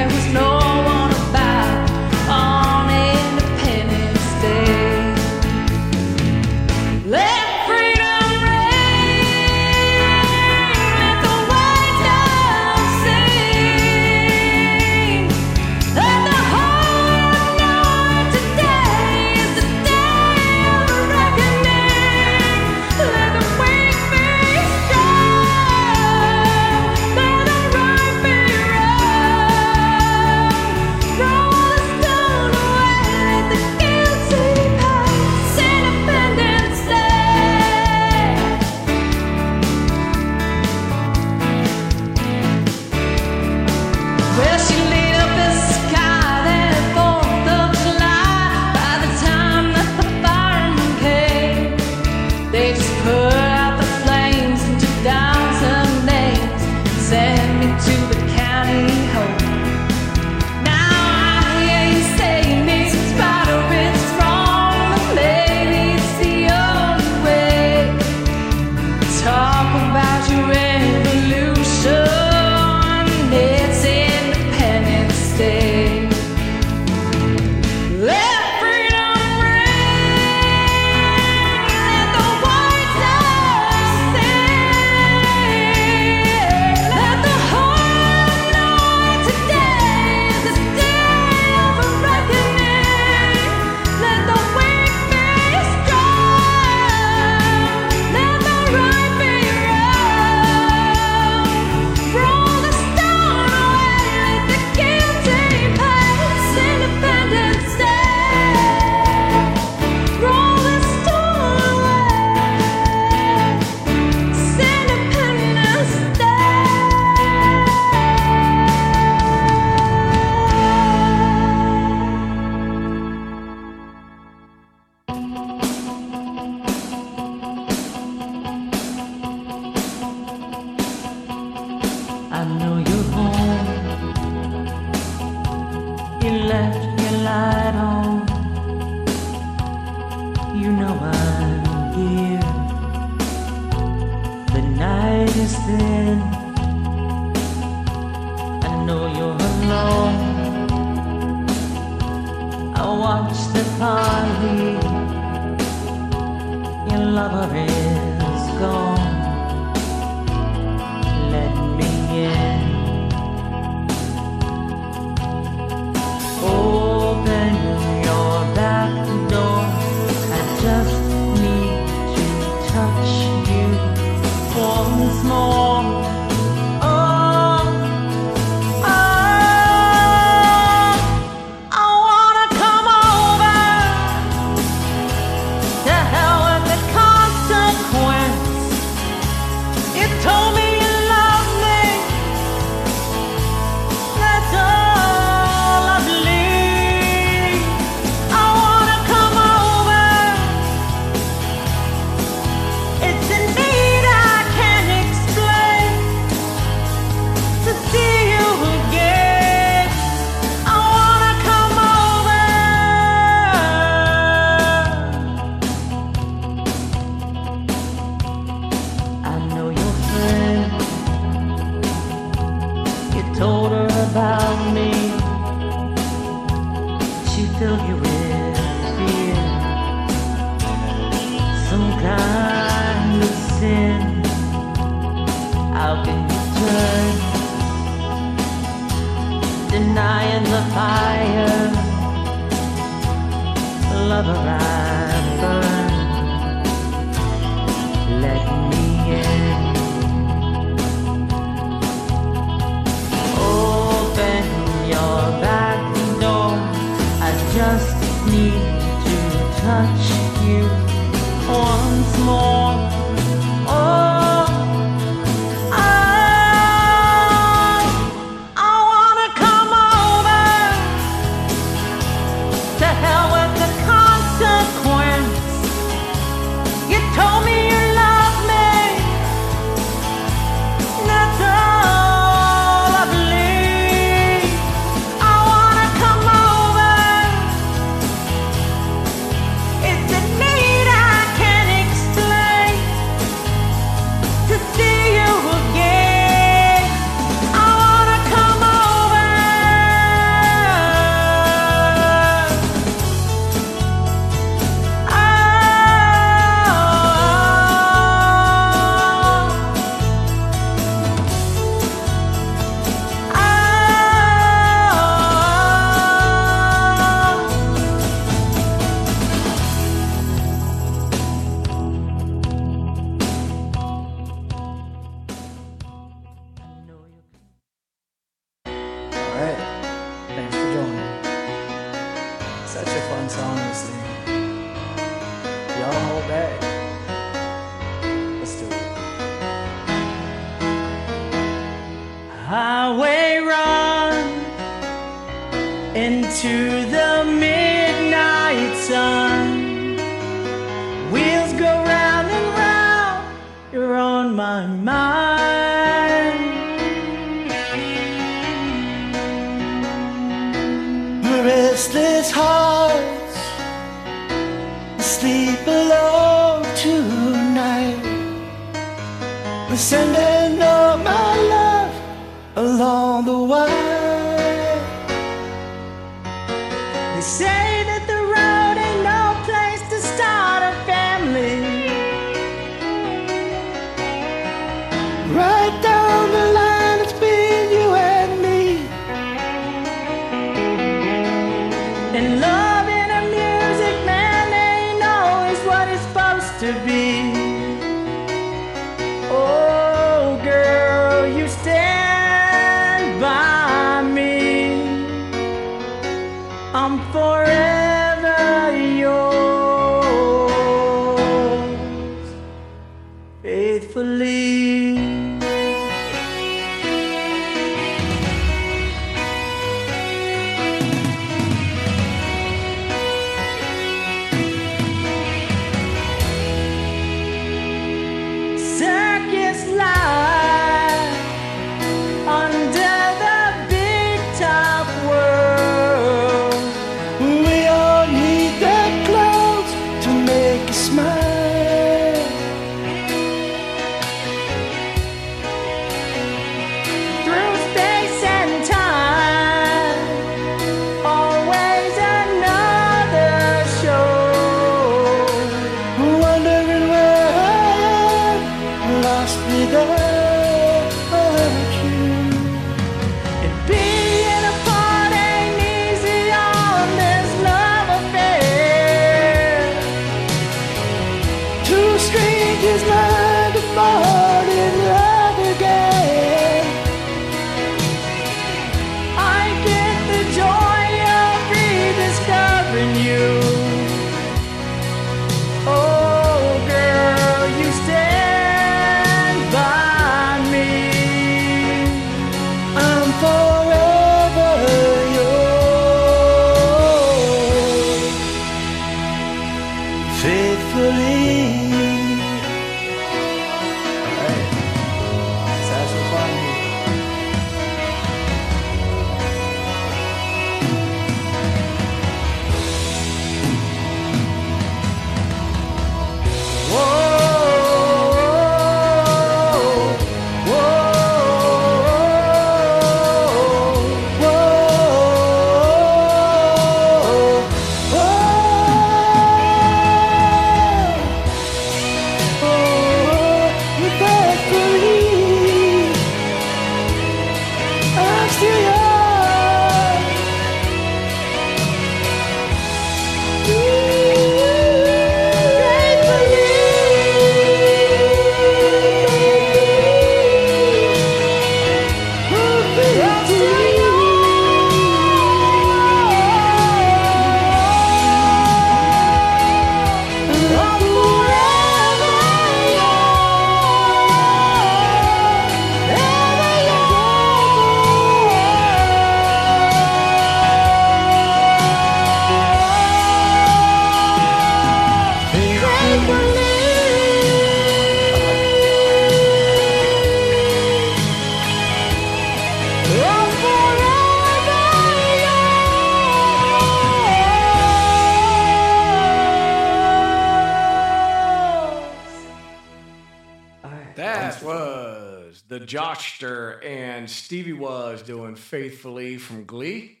I: Faithfully
J: from Glee.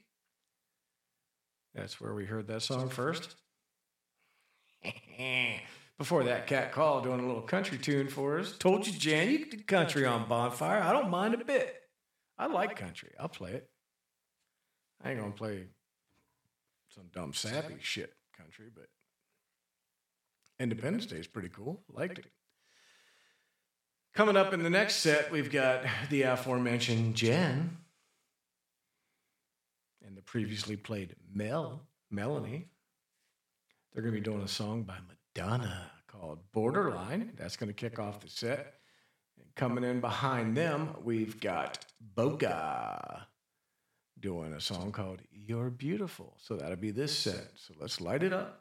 J: That's where we heard that song first. Before that, Cat Call doing a little country tune for us. Told you, Jan, you could country on Bonfire. I don't mind a bit. I like country. I'll play it. I ain't gonna play some dumb sappy shit country, but Independence Day is pretty cool. Liked it. Coming up in the next set, we've got the aforementioned Jen previously played Mel, oh. Melanie. They're going to be doing a song by Madonna called Borderline. That's going to kick off the set. And coming in behind them, we've got Boga doing a song called You're Beautiful. So that'll be this set. So let's light it up.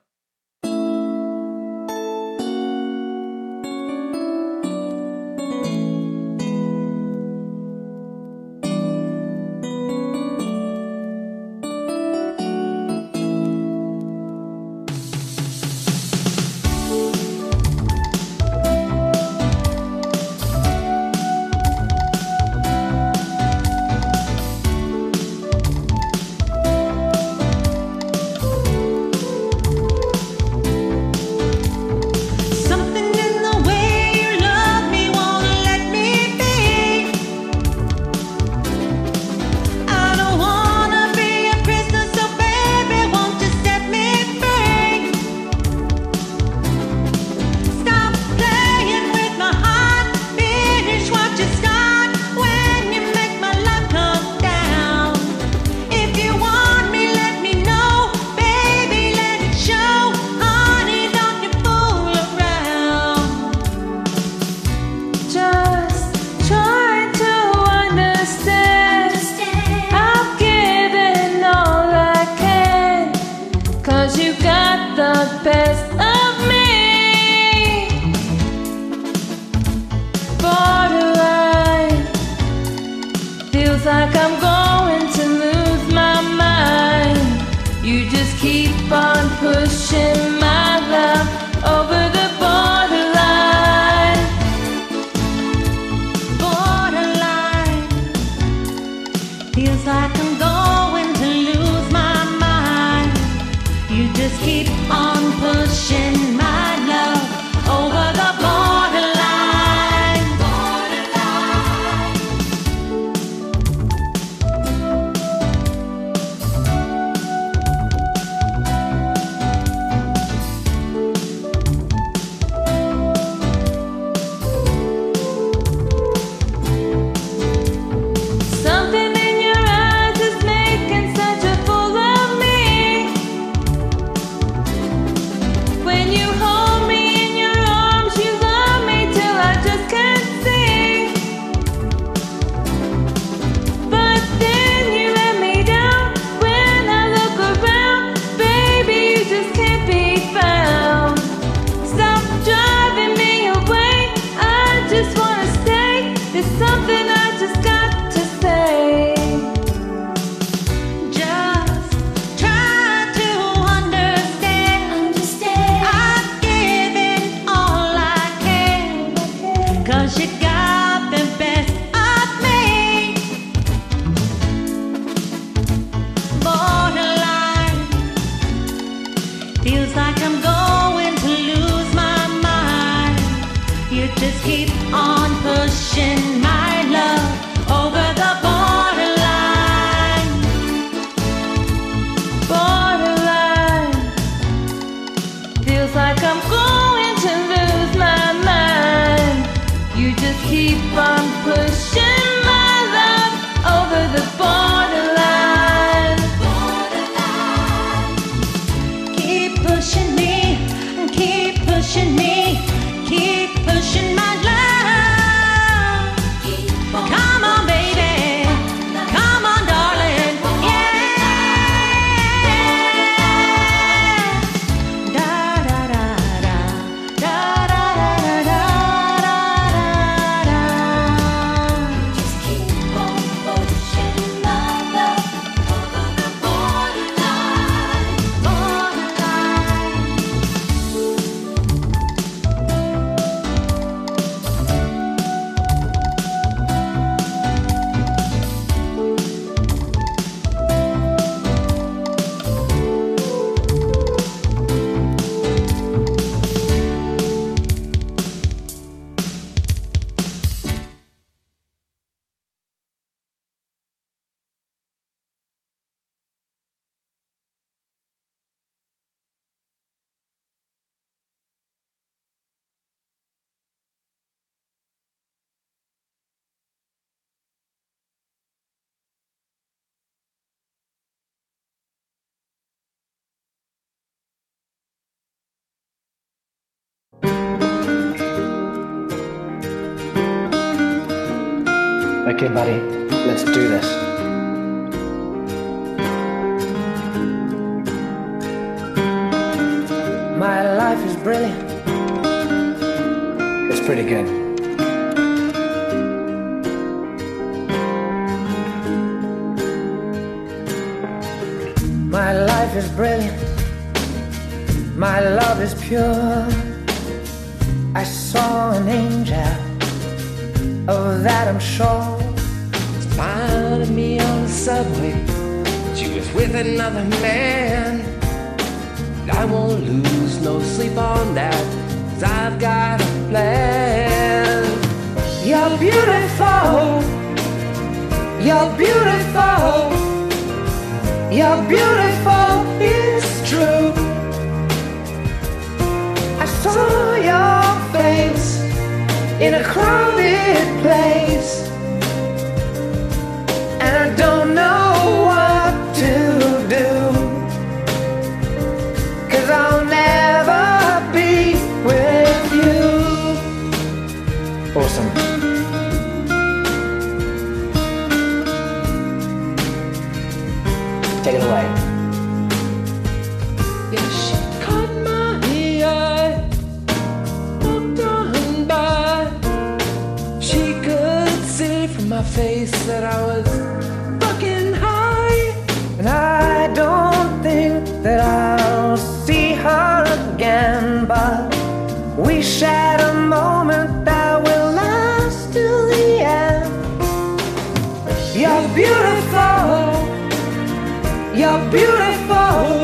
C: Beautiful.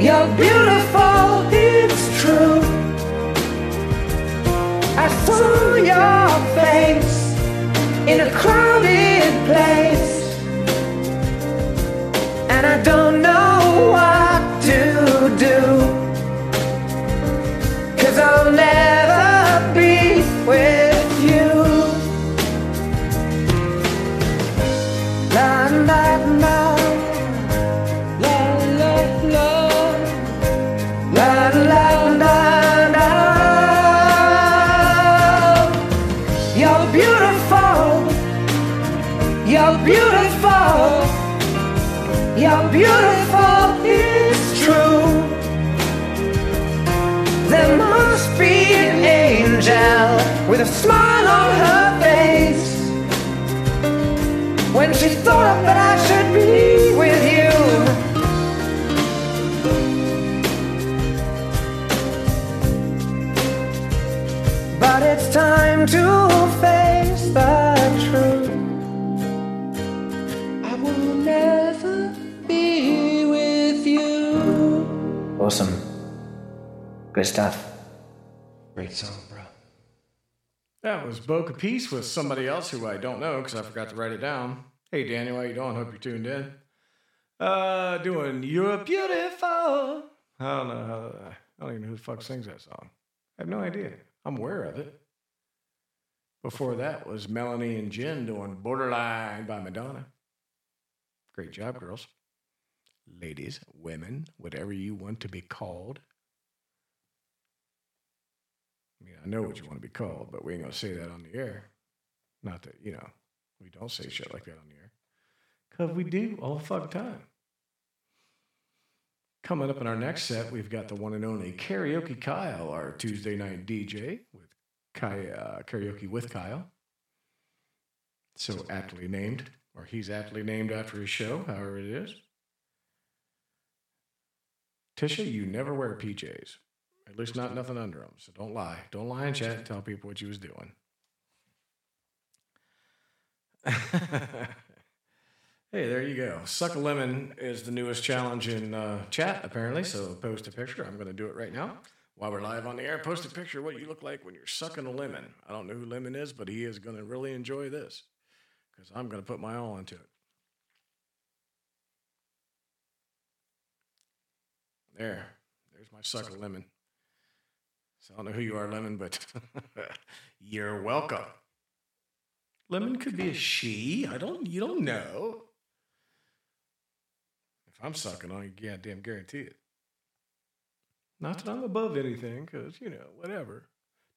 C: You're beautiful. It's true. I saw your face in a crowded place. And I don't know time to face the truth.
L: I will never be with you.
C: Awesome. Good stuff.
L: Great song, bro.
B: That was Boca Peace with somebody else who I don't know because I forgot to write it down. Hey Daniel, how you doing? Hope you're tuned in. Uh, doing "You're Beautiful." I don't know. How, I don't even know who the fuck sings that song. I have no idea. I'm aware of it. Before that was Melanie and Jen doing "Borderline" by Madonna. Great job, girls, ladies, women, whatever you want to be called. I mean, I know what you want to be called, but we ain't gonna say that on the air. Not that you know, we don't say shit like that on the air, cause we do all the fucking time. Coming up in our next set, we've got the one and only Karaoke Kyle, our Tuesday night DJ Kai, uh, Karaoke with Kyle. So aptly named, or he's aptly named after his show, however it is. Tisha, you never wear PJs. At least not nothing under them. So don't lie. Don't lie in chat and tell people what you was doing. hey, there you go. Suck a lemon is the newest challenge in uh, chat, apparently. So post a picture. I'm going to do it right now. While we're live on the air, post a picture of what you look like when you're sucking a lemon. I don't know who Lemon is, but he is going to really enjoy this because I'm going to put my all into it. There. There's my suck a lemon. So I don't know who you are, Lemon, but you're welcome. Lemon could be a she. I don't. You don't know. If I'm sucking on you, goddamn guarantee it. Not that I'm above anything, because you know, whatever.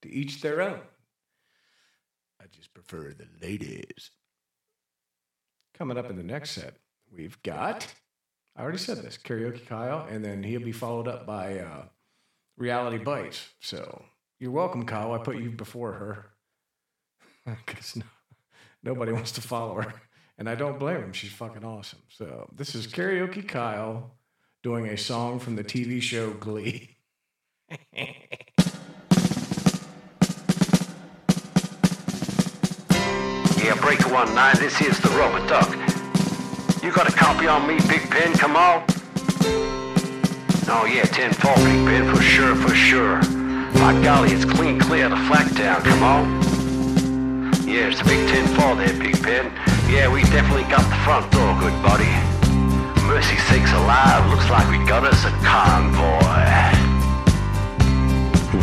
B: To each their own.
M: I just prefer the ladies.
B: Coming up in the next set, we've got. I already said this karaoke Kyle, and then he'll be followed up by uh, Reality Bites. So you're welcome, Kyle. I put you before her because no, nobody wants to follow her, and I don't blame him. She's fucking awesome. So this is karaoke Kyle doing a song from the TV show Glee.
N: Yeah, Breaker 1-9, this is the Rubber Duck. You got a copy on me, Big Pen, come on? Oh yeah, 10-4, Big Pen, for sure, for sure. By golly, it's clean clear the to Flacktown, come on? Yeah, it's a big 10-4 there, Big Pen. Yeah, we definitely got the front door, good buddy. Mercy sakes alive, looks like we got us a convoy.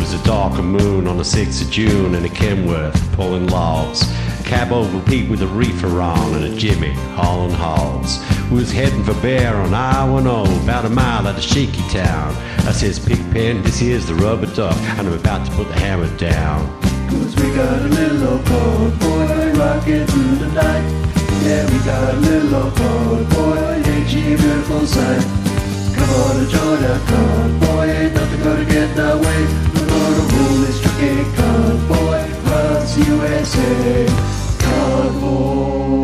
O: Was a darker moon on the 6th of June in a Kenworth, pulling logs. Cab over Pete with a reefer on and a Jimmy hauling hogs. We was heading for Bear on I-10, about a mile out of Shaky Town. I says, Pigpen, this here's the rubber duck, and I'm about to put the hammer down.
L: Cause we got a little old convoy rocking through the night. Yeah, we got a little old convoy, ain't she a beautiful sight? Come on and join our convoy, ain't nothing gonna get in our way. We're gonna rule this trucking convoy across USA. Convoy.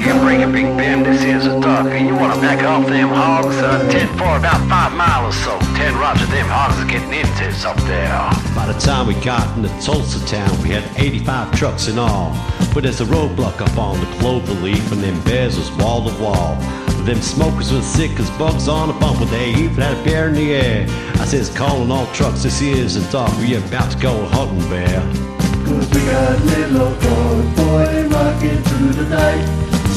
N: You bring a big Ben, this here's a duck. And you wanna back off them hogs? Uh, 10 for about five miles or so. 10 roger, them hogs are getting into us up there.
O: By the time we got into Tulsa town, we had 85 trucks in all. But there's a roadblock up on the clover leaf, and them bears was wall to wall. Them smokers was sick as bugs on a bumper. They had a bear in the air. I says, calling all trucks, this is a dog. We about to go hunting bear.
L: Cause we got a little old convoy rocking through the night.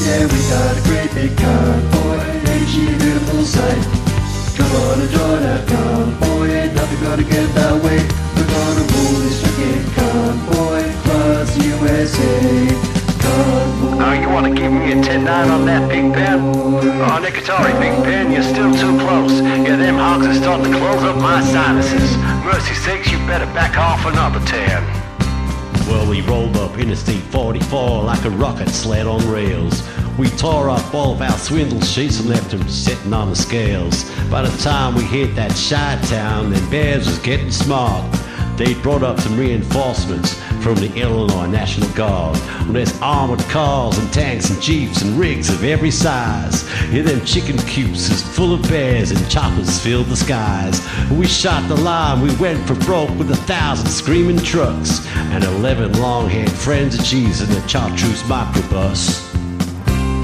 L: Yeah, we got a great big convoy, ain't she beautiful sight? Come on and join our convoy, ain't nothing gonna get that way. We're gonna rule this trucking convoy across USA.
N: Oh, you wanna give me a 10-9 on that, Big Ben? Oh, Nicotari, Big Ben, you're still too close. Yeah, them hogs are starting to close up my sinuses. Mercy sakes, you better back off another 10.
O: Well, we rolled up Interstate 44 like a rocket sled on rails. We tore up all of our swindle sheets and left them sitting on the scales. By the time we hit that shy town, then bears was getting smart. They brought up some reinforcements from the Illinois National Guard. There's armored cars and tanks and jeeps and rigs of every size. Yeah, them chicken coops is full of bears and choppers filled the skies. We shot the line, we went for broke with a thousand screaming trucks and eleven long-haired friends of cheese in the chartreuse microbus.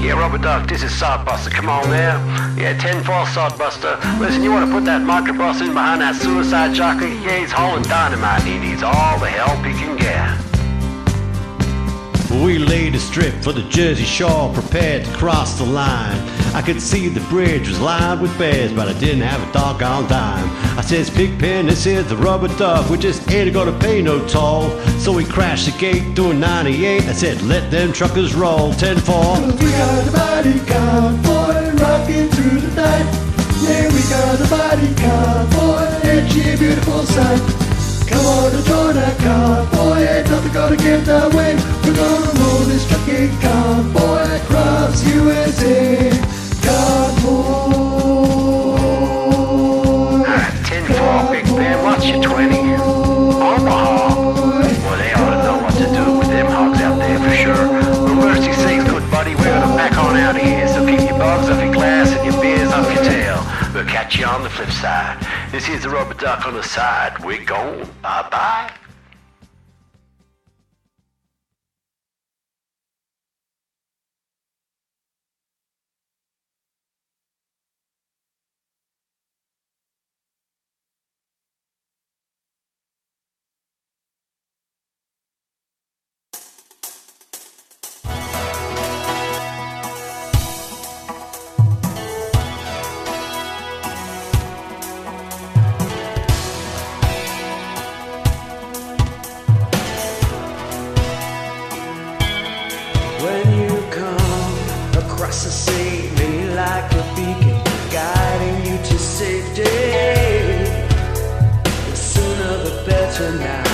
N: Yeah, Robert Duck, this is Sodbuster. Come on there. Yeah, 10 4 Sodbuster. Listen, you want to put that microbus in behind that suicide jockey? Yeah, he's hauling dynamite. He needs all the help he can get.
O: We laid a strip for the Jersey Shore, prepared to cross the line. I could see the bridge was lined with bears, but I didn't have a doggone dime. I says, Pigpen, this is the rubber duck, we just ain't gonna pay no toll. So we crashed the gate doing 98. I said, let them truckers roll 10 4.
L: Cause we got a mighty convoy rocking through the night. Yeah, we got a mighty convoy, she a beautiful sight? Come on and join our convoy, ain't nothing gonna get our way. We're gonna roll this trucking convoy across USA. Convoy.
N: Ah, 10 4, Big Ben, what's your 20? Omaha. Well, they ought to know what to do with them hogs out there for sure. Well, mercy sakes, good buddy, we're gonna back on out of here. So keep your bugs off catch you on the flip side. This is the rubber duck on the side. We're gone. Bye bye.
C: like a beacon guiding you to safety. The sooner the better now.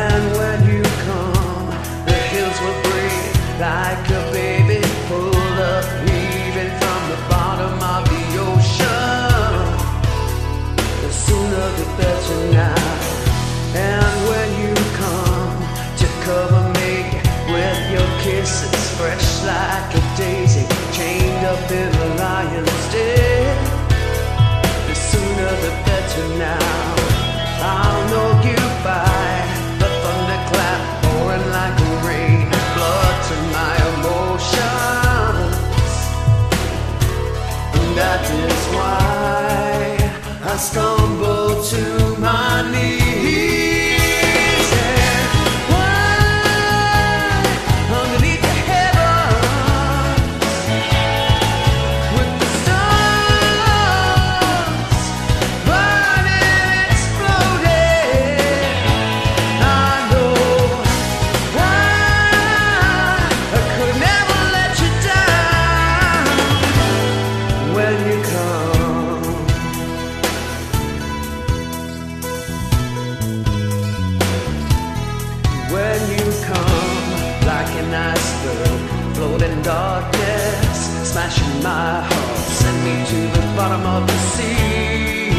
C: And when you come, the hills will breathe like a baby pulled up, even from the bottom of the ocean. The sooner the better now. now. I'll know you by the thunderclap pouring like a rain, blood to my emotions. And that is why I stumble. bottom of the sea.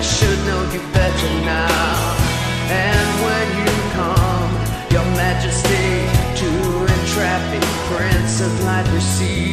C: I should know you better now. And when you come, your majesty, to entrap me, prince of light receive.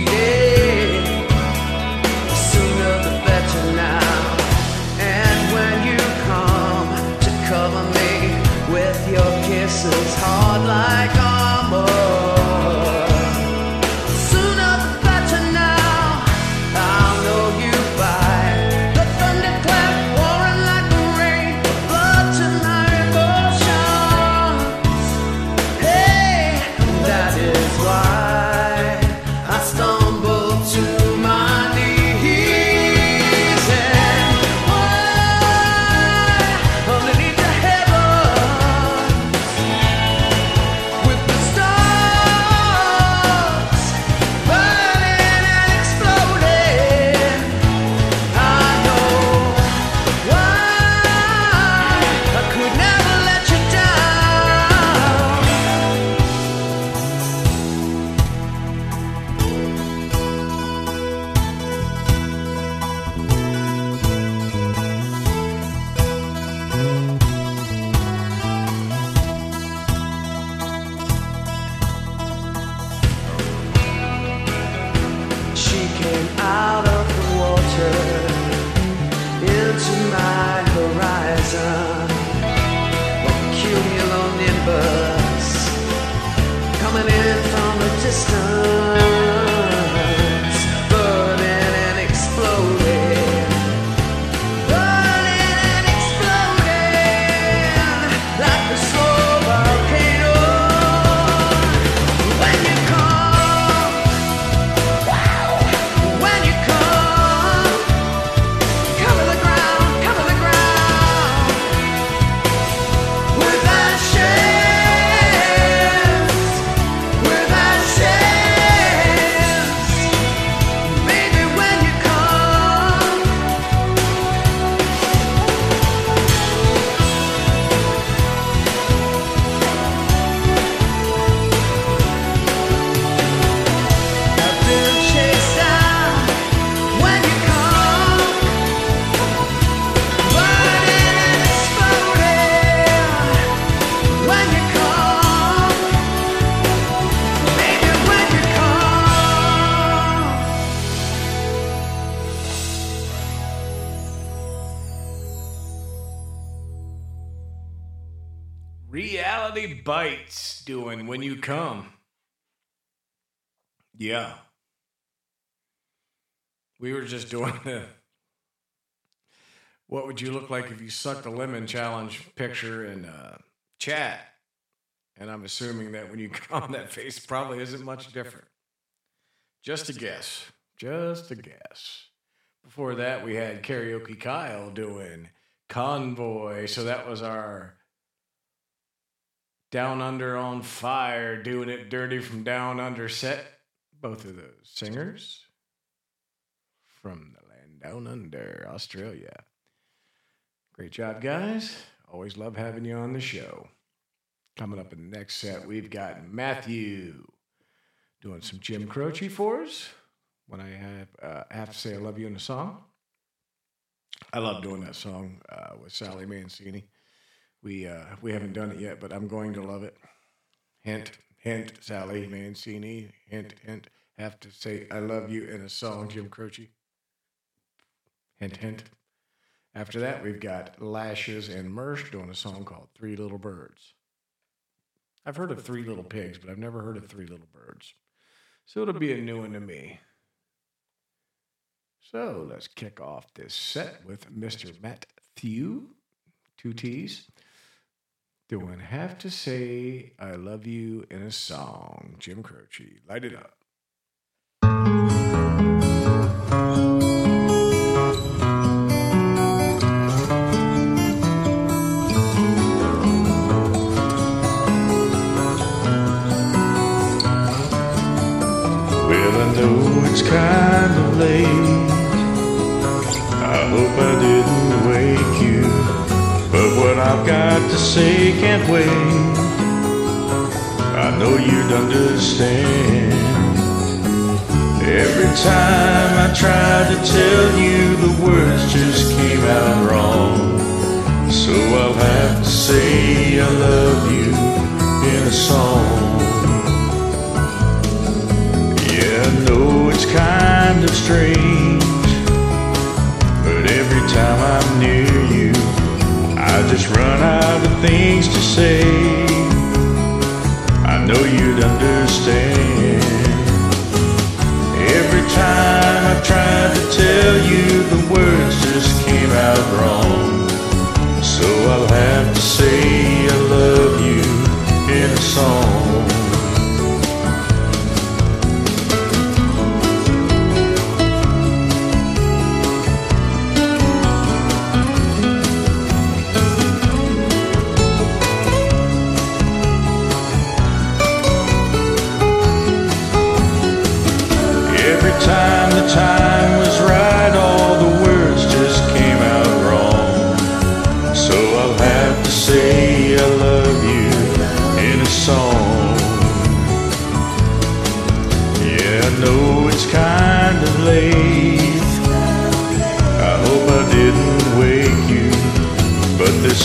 C: suck the
B: lemon challenge picture in uh, chat, and I'm assuming that when you come, that face probably isn't much different. Just a guess. Just a guess. Before that, we had Karaoke Kyle doing Convoy. So that was our Down Under on Fire, doing it dirty from Down Under set. Both of those singers from the land down under, Australia. Great job, guys. Always love having you on the show. Coming up in the next set, we've got Matthew doing some Jim Croce for us. When I have, uh, have to say I love you in a song. I love doing that song uh, with Sally Mancini. We uh, we haven't done it yet, but I'm going to love it. Hint, hint, Sally Mancini. Hint, hint. Have to say I love you in a song, Jim Croce. Hint, hint. After that, we've got Lashes and Mersh doing a song called Three Little Birds. I've heard of Three Little Pigs, but I've never heard of Three Little Birds. So it'll be a new one to me. So let's kick off this set with Mr. Matt Thew, two T's, doing Have to Say I Love You in a Song. Jim Croce, light it up.
P: It's kind of late. I hope I didn't wake you. But what I've got to say can't wait. I know you'd understand. Every time I tried to tell you, the words just came out wrong. So I'll have to say I love you in a song. Yeah, I know it's kind of strange, but every time I'm near you, I just run out of things to say. I know you'd understand. Every time I tried to tell you, the words just came out wrong. So I'll have to say I love you in a song.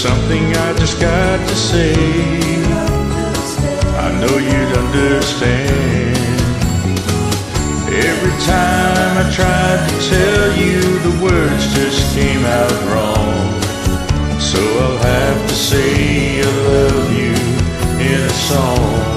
P: Something I just got to say. I know you'd understand. Every time I tried to tell you, the words just came out wrong. So I'll have to say I love you in a song.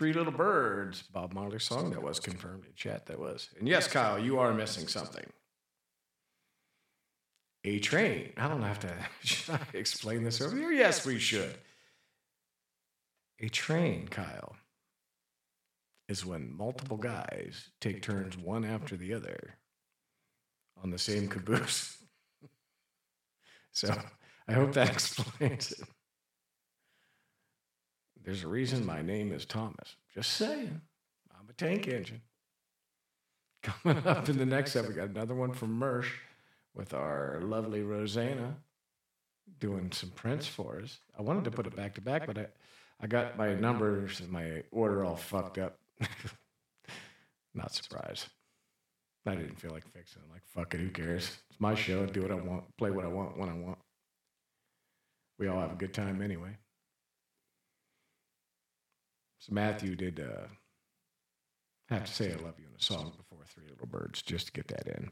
Q: Three Little Birds.
B: Bob Marley song that was confirmed in chat. That was. And yes, Kyle, you are missing something. A train. I don't have to should I explain this over here. Yes, we should. A train, Kyle, is when multiple guys take turns one after the other on the same caboose. so I hope that explains it. There's a reason my name is Thomas. Just saying. I'm a tank engine. Coming up in the next set, we got another one from Mersh with our lovely Rosanna doing some Prince for us. I wanted to put it back to back, but I, I got my numbers and my order all fucked up. Not surprised. I didn't feel like fixing it. Like, fuck it, who cares? It's my show. Do what I want, play what I want, when I want. We all have a good time anyway. So Matthew did uh, have to say I love you in a song before Three Little Birds, just to get that in.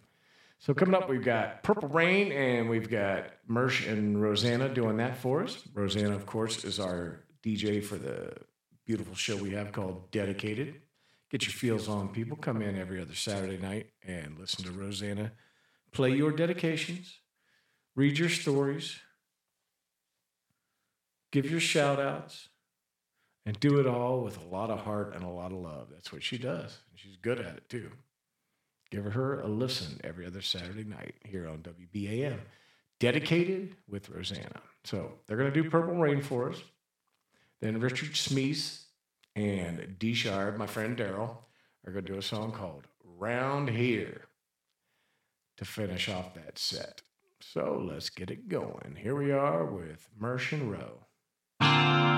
B: So coming up, we've got Purple Rain, and we've got Mersh and Rosanna doing that for us. Rosanna, of course, is our DJ for the beautiful show we have called Dedicated. Get your feels on, people. Come in every other Saturday night and listen to Rosanna play your dedications, read your stories, give your shout outs, and do it all with a lot of heart and a lot of love. That's what she does. And she's good at it too. Give her a listen every other Saturday night here on WBAM. Dedicated with Rosanna. So they're going to do Purple Rain for us. Then Richard Smeese and D Sharp, my friend Daryl, are going to do a song called Round Here to finish off that set. So let's get it going. Here we are with Mershon Row.
F: I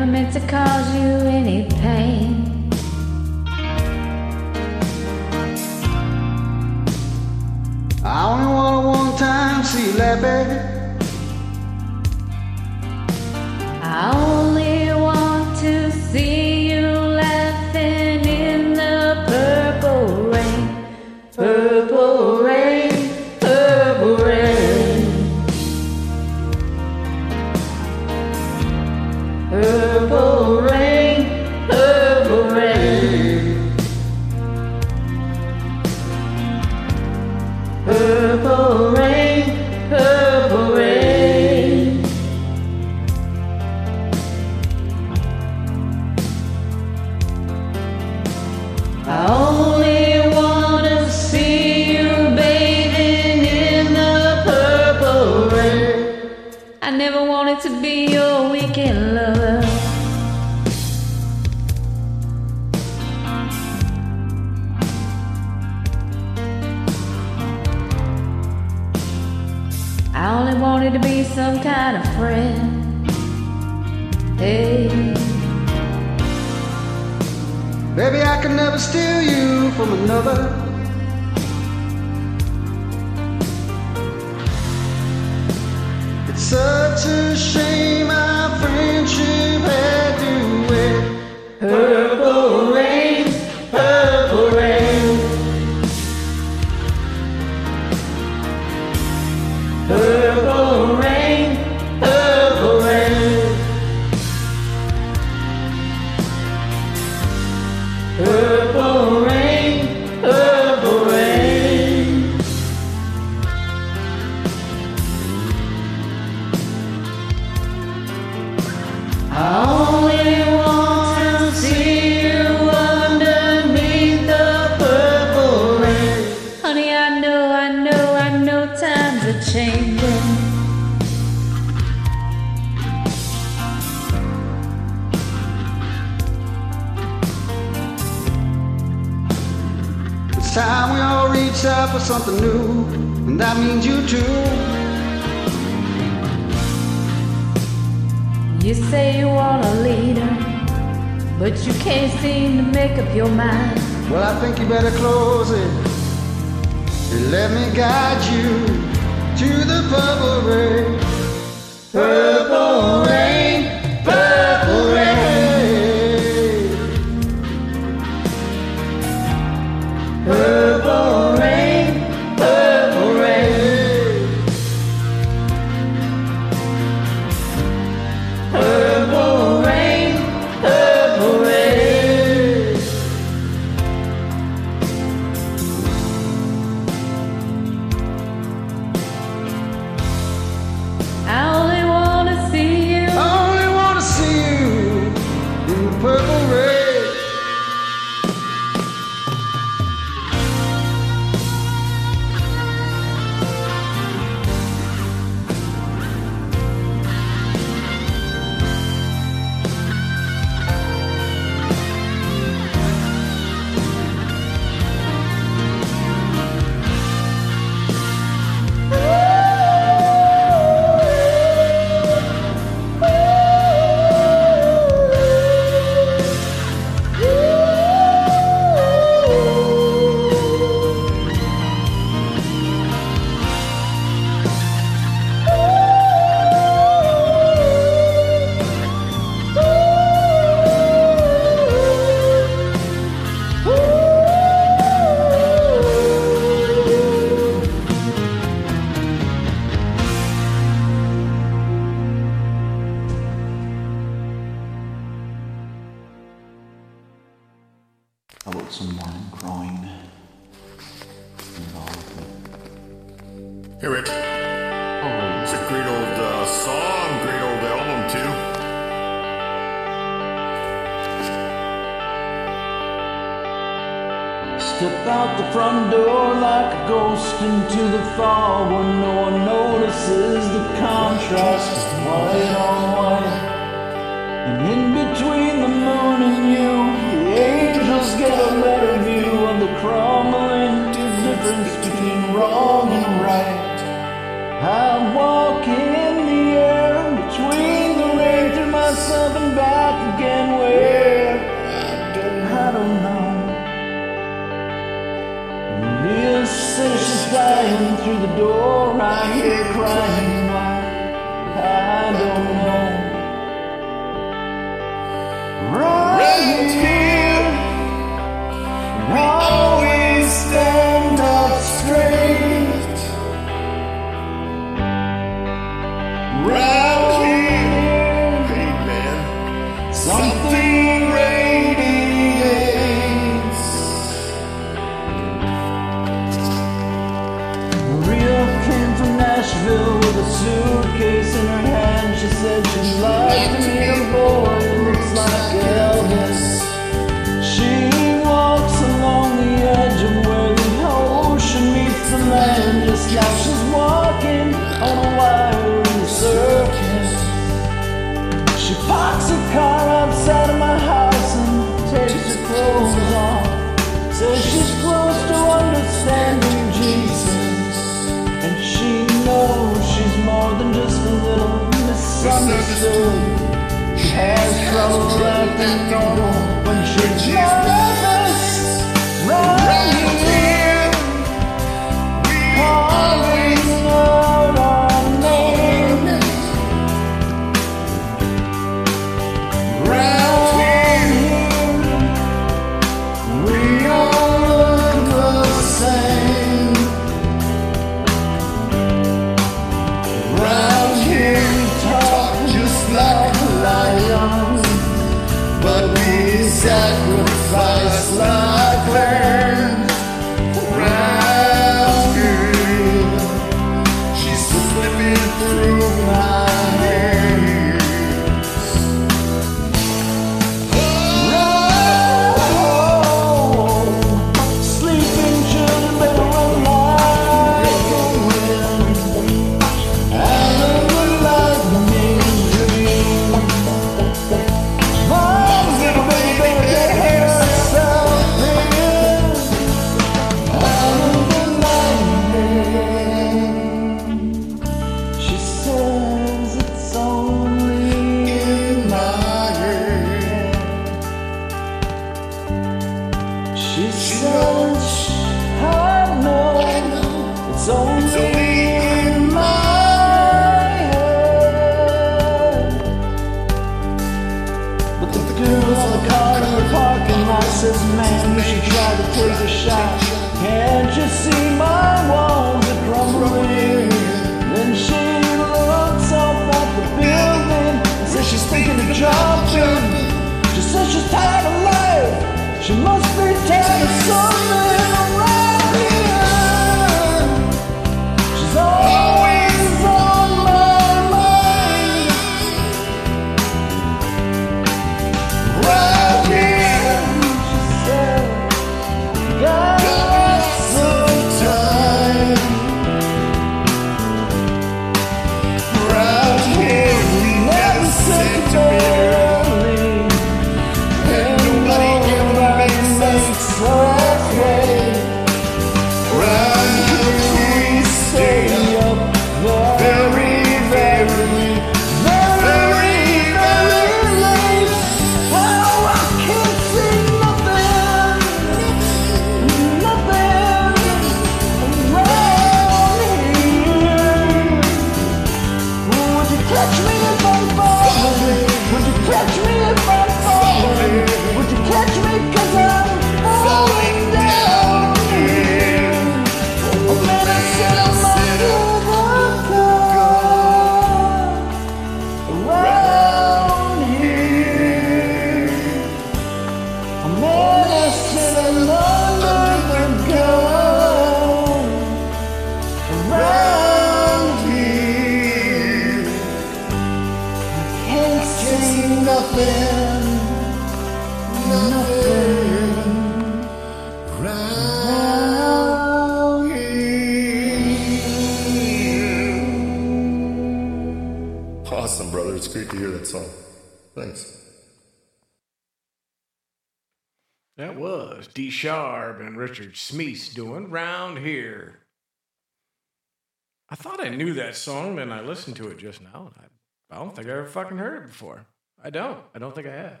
R: song,
L: and I
B: listened to it just now. And I, I don't think I ever fucking heard it before. I don't. I don't think I have.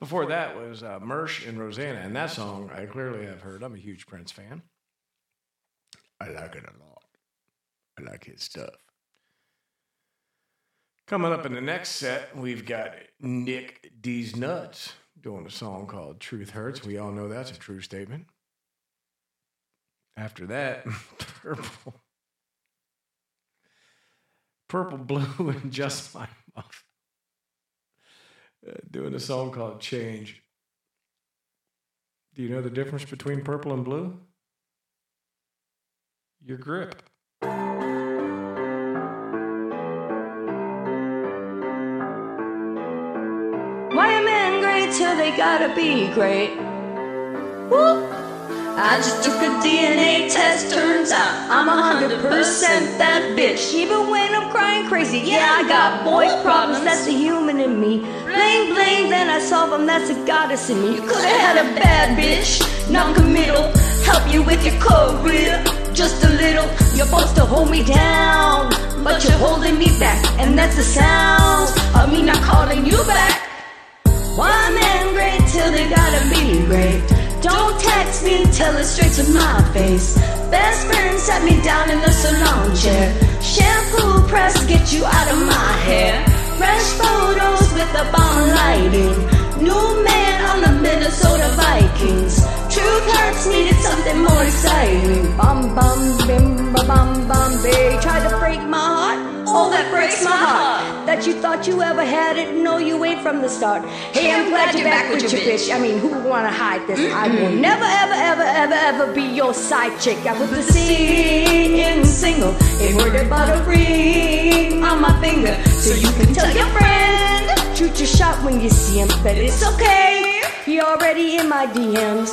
B: Before that was uh, Mersh and Rosanna, and that song I clearly have heard. I'm a huge Prince fan. I like it a lot. I like his stuff. Coming up in the next set, we've got Nick D's Nuts doing a song called Truth Hurts. We all know that's a true statement. After that, Purple. Purple, Blue, and Just My Muff. Uh, doing a song called Change. Do you know the difference between purple and blue? Your grip.
Q: Why are men great till they gotta be great? Woo! I just took a DNA test, turns out I'm 100% that bitch. Even when I'm crying crazy, yeah, I got boy problems, that's the human in me. Blame, blame, then I solve them, that's the goddess in me. You could've had a bad bitch, non committal, help you with your career, just a little. You're supposed to hold me down, but you're holding me back, and that's the sound of me not calling you back. Why men great till they gotta be great tell it straight to my face. Best friend sat me down in the salon chair. Shampoo press, get you out of my hair. Fresh photos with the bomb lighting. New man on the Minnesota Vikings. Truth hurts, needed something more exciting. Bum bum bim ba bum bum babe. Tried to break my heart. Oh, that breaks my heart. That you thought you ever had it. No, you ain't from the start. Hey, I'm glad you're back with your bitch. I mean, who would wanna hide this? I will never, ever, ever, ever, ever be your side chick. I put the C in single. Ain't worried about a ring on my finger. So you can tell your friend. Shoot your shot when you see him, but it's okay. He already in my DMs.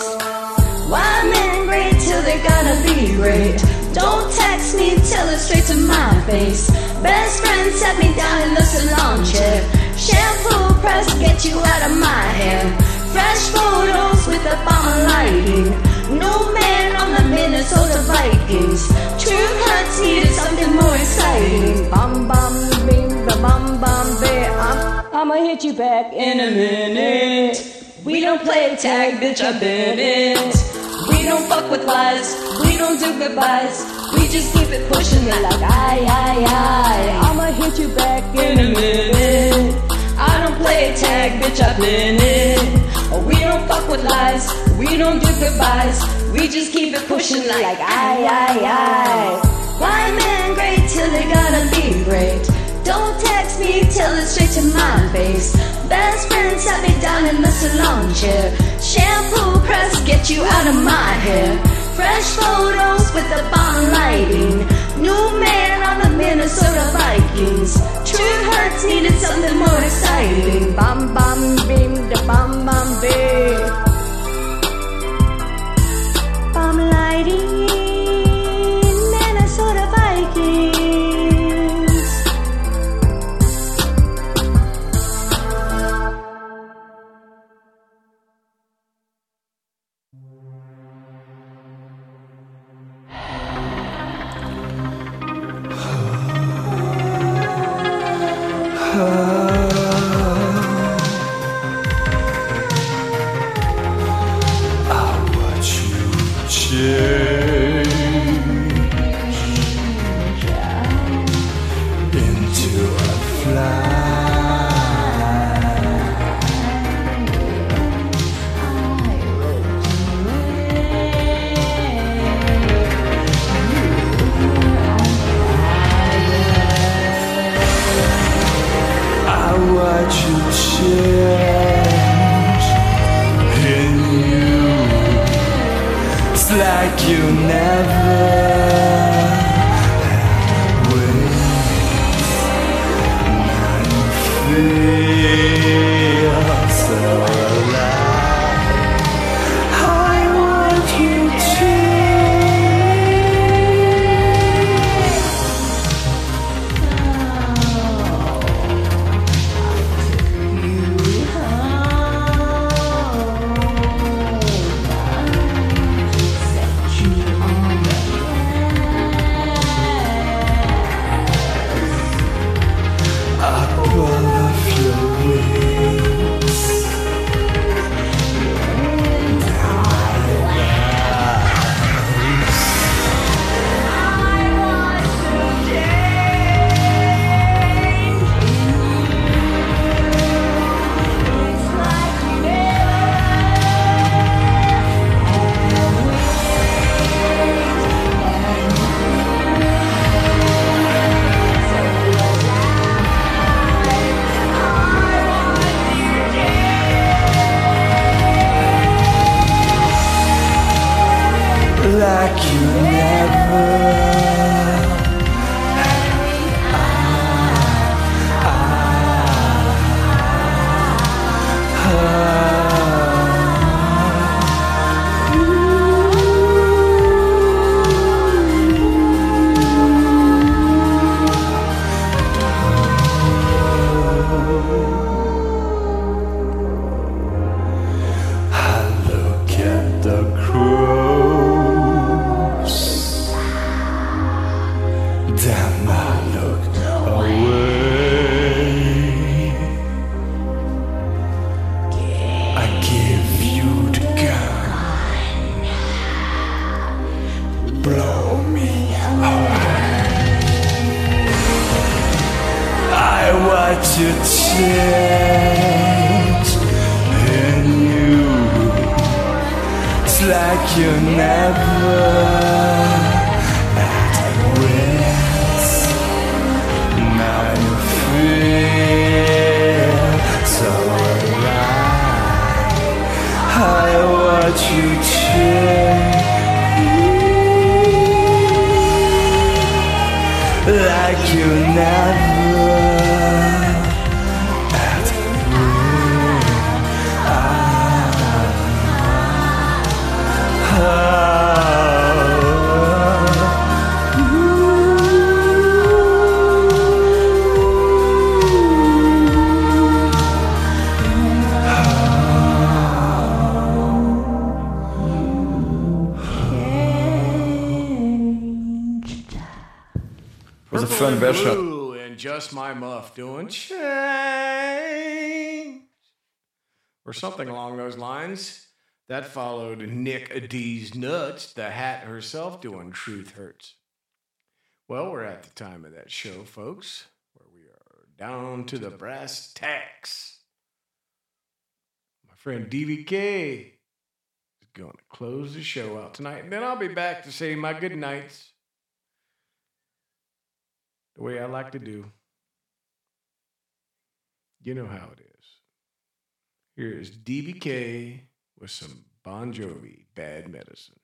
Q: Why men great till they're gonna be great? Don't text me, tell it straight to my face. Best friend sat me down in the salon chair. Shampoo press, get you out of my hair. Fresh photos with the bomb lighting. New man on the Minnesota Vikings. True hurts needed something more exciting. Bum bum bing ba bum bum bear. I'm, I'ma hit you back in a minute. We don't play tag, bitch, I've been it. We don't fuck with lies, we don't do goodbyes. We just keep it pushing it like aye, aye, aye. I'ma hit you back in a minute. I don't play tag, bitch, I've been it. We don't fuck with lies, we don't do goodbyes. We just keep it pushing like aye, aye, aye. Why men great till they gonna be great? Don't text me, tell it straight to my face. Best friend sat me down in the salon chair. Shampoo press, get you out of my hair. Fresh photos with the bomb lighting. New man on the Minnesota Vikings. True hurts needed something more exciting. Bam bam bim da bam bam bim.
S: That followed Nick D's Nuts, the hat herself doing Truth Hurts. Well, we're at the time of that show, folks, where we are down to the brass tacks. My friend DVK is going to close the show out tonight, and then I'll be back to say my good nights the way I like to do. You know how it is. Here is DBK with some Bon Jovi Bad Medicine.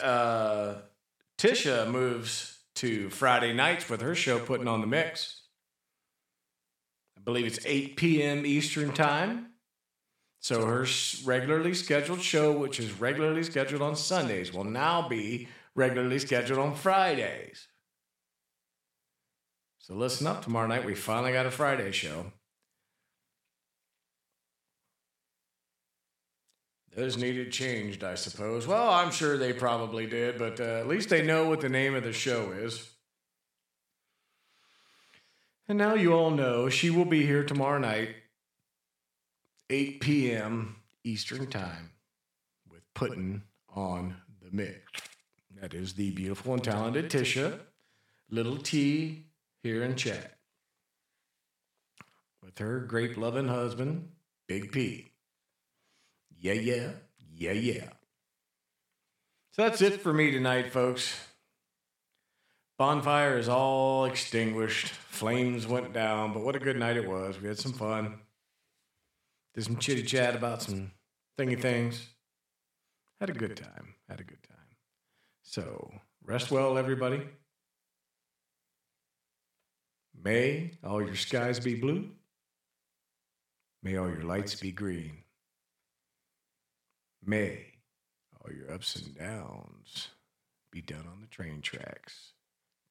B: Uh, Tisha moves to Friday nights with her show putting on the mix. I believe it's 8 p.m. Eastern time. So her regularly scheduled show, which is regularly scheduled on Sundays, will now be regularly scheduled on Fridays. So listen up. Tomorrow night, we finally got a Friday show. Those needed changed, I suppose. Well, I'm sure they probably did, but uh, at least they know what the name of the show is. And now you all know she will be here tomorrow night, 8 p.m. Eastern Time, with Putting on the Mix. That is the beautiful and talented Tisha, little T here in chat, with her grape loving husband, Big P. Yeah, yeah, yeah, yeah. So that's it for me tonight, folks. Bonfire is all extinguished. Flames went down, but what a good night it was. We had some fun. Did some chitty chat about some thingy things. Had a good time. Had a good time. So rest well, everybody. May all your skies be blue. May all your lights be green. May all your ups and downs be done on the train tracks.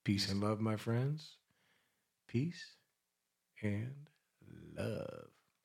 B: Peace and love, my friends. Peace and love.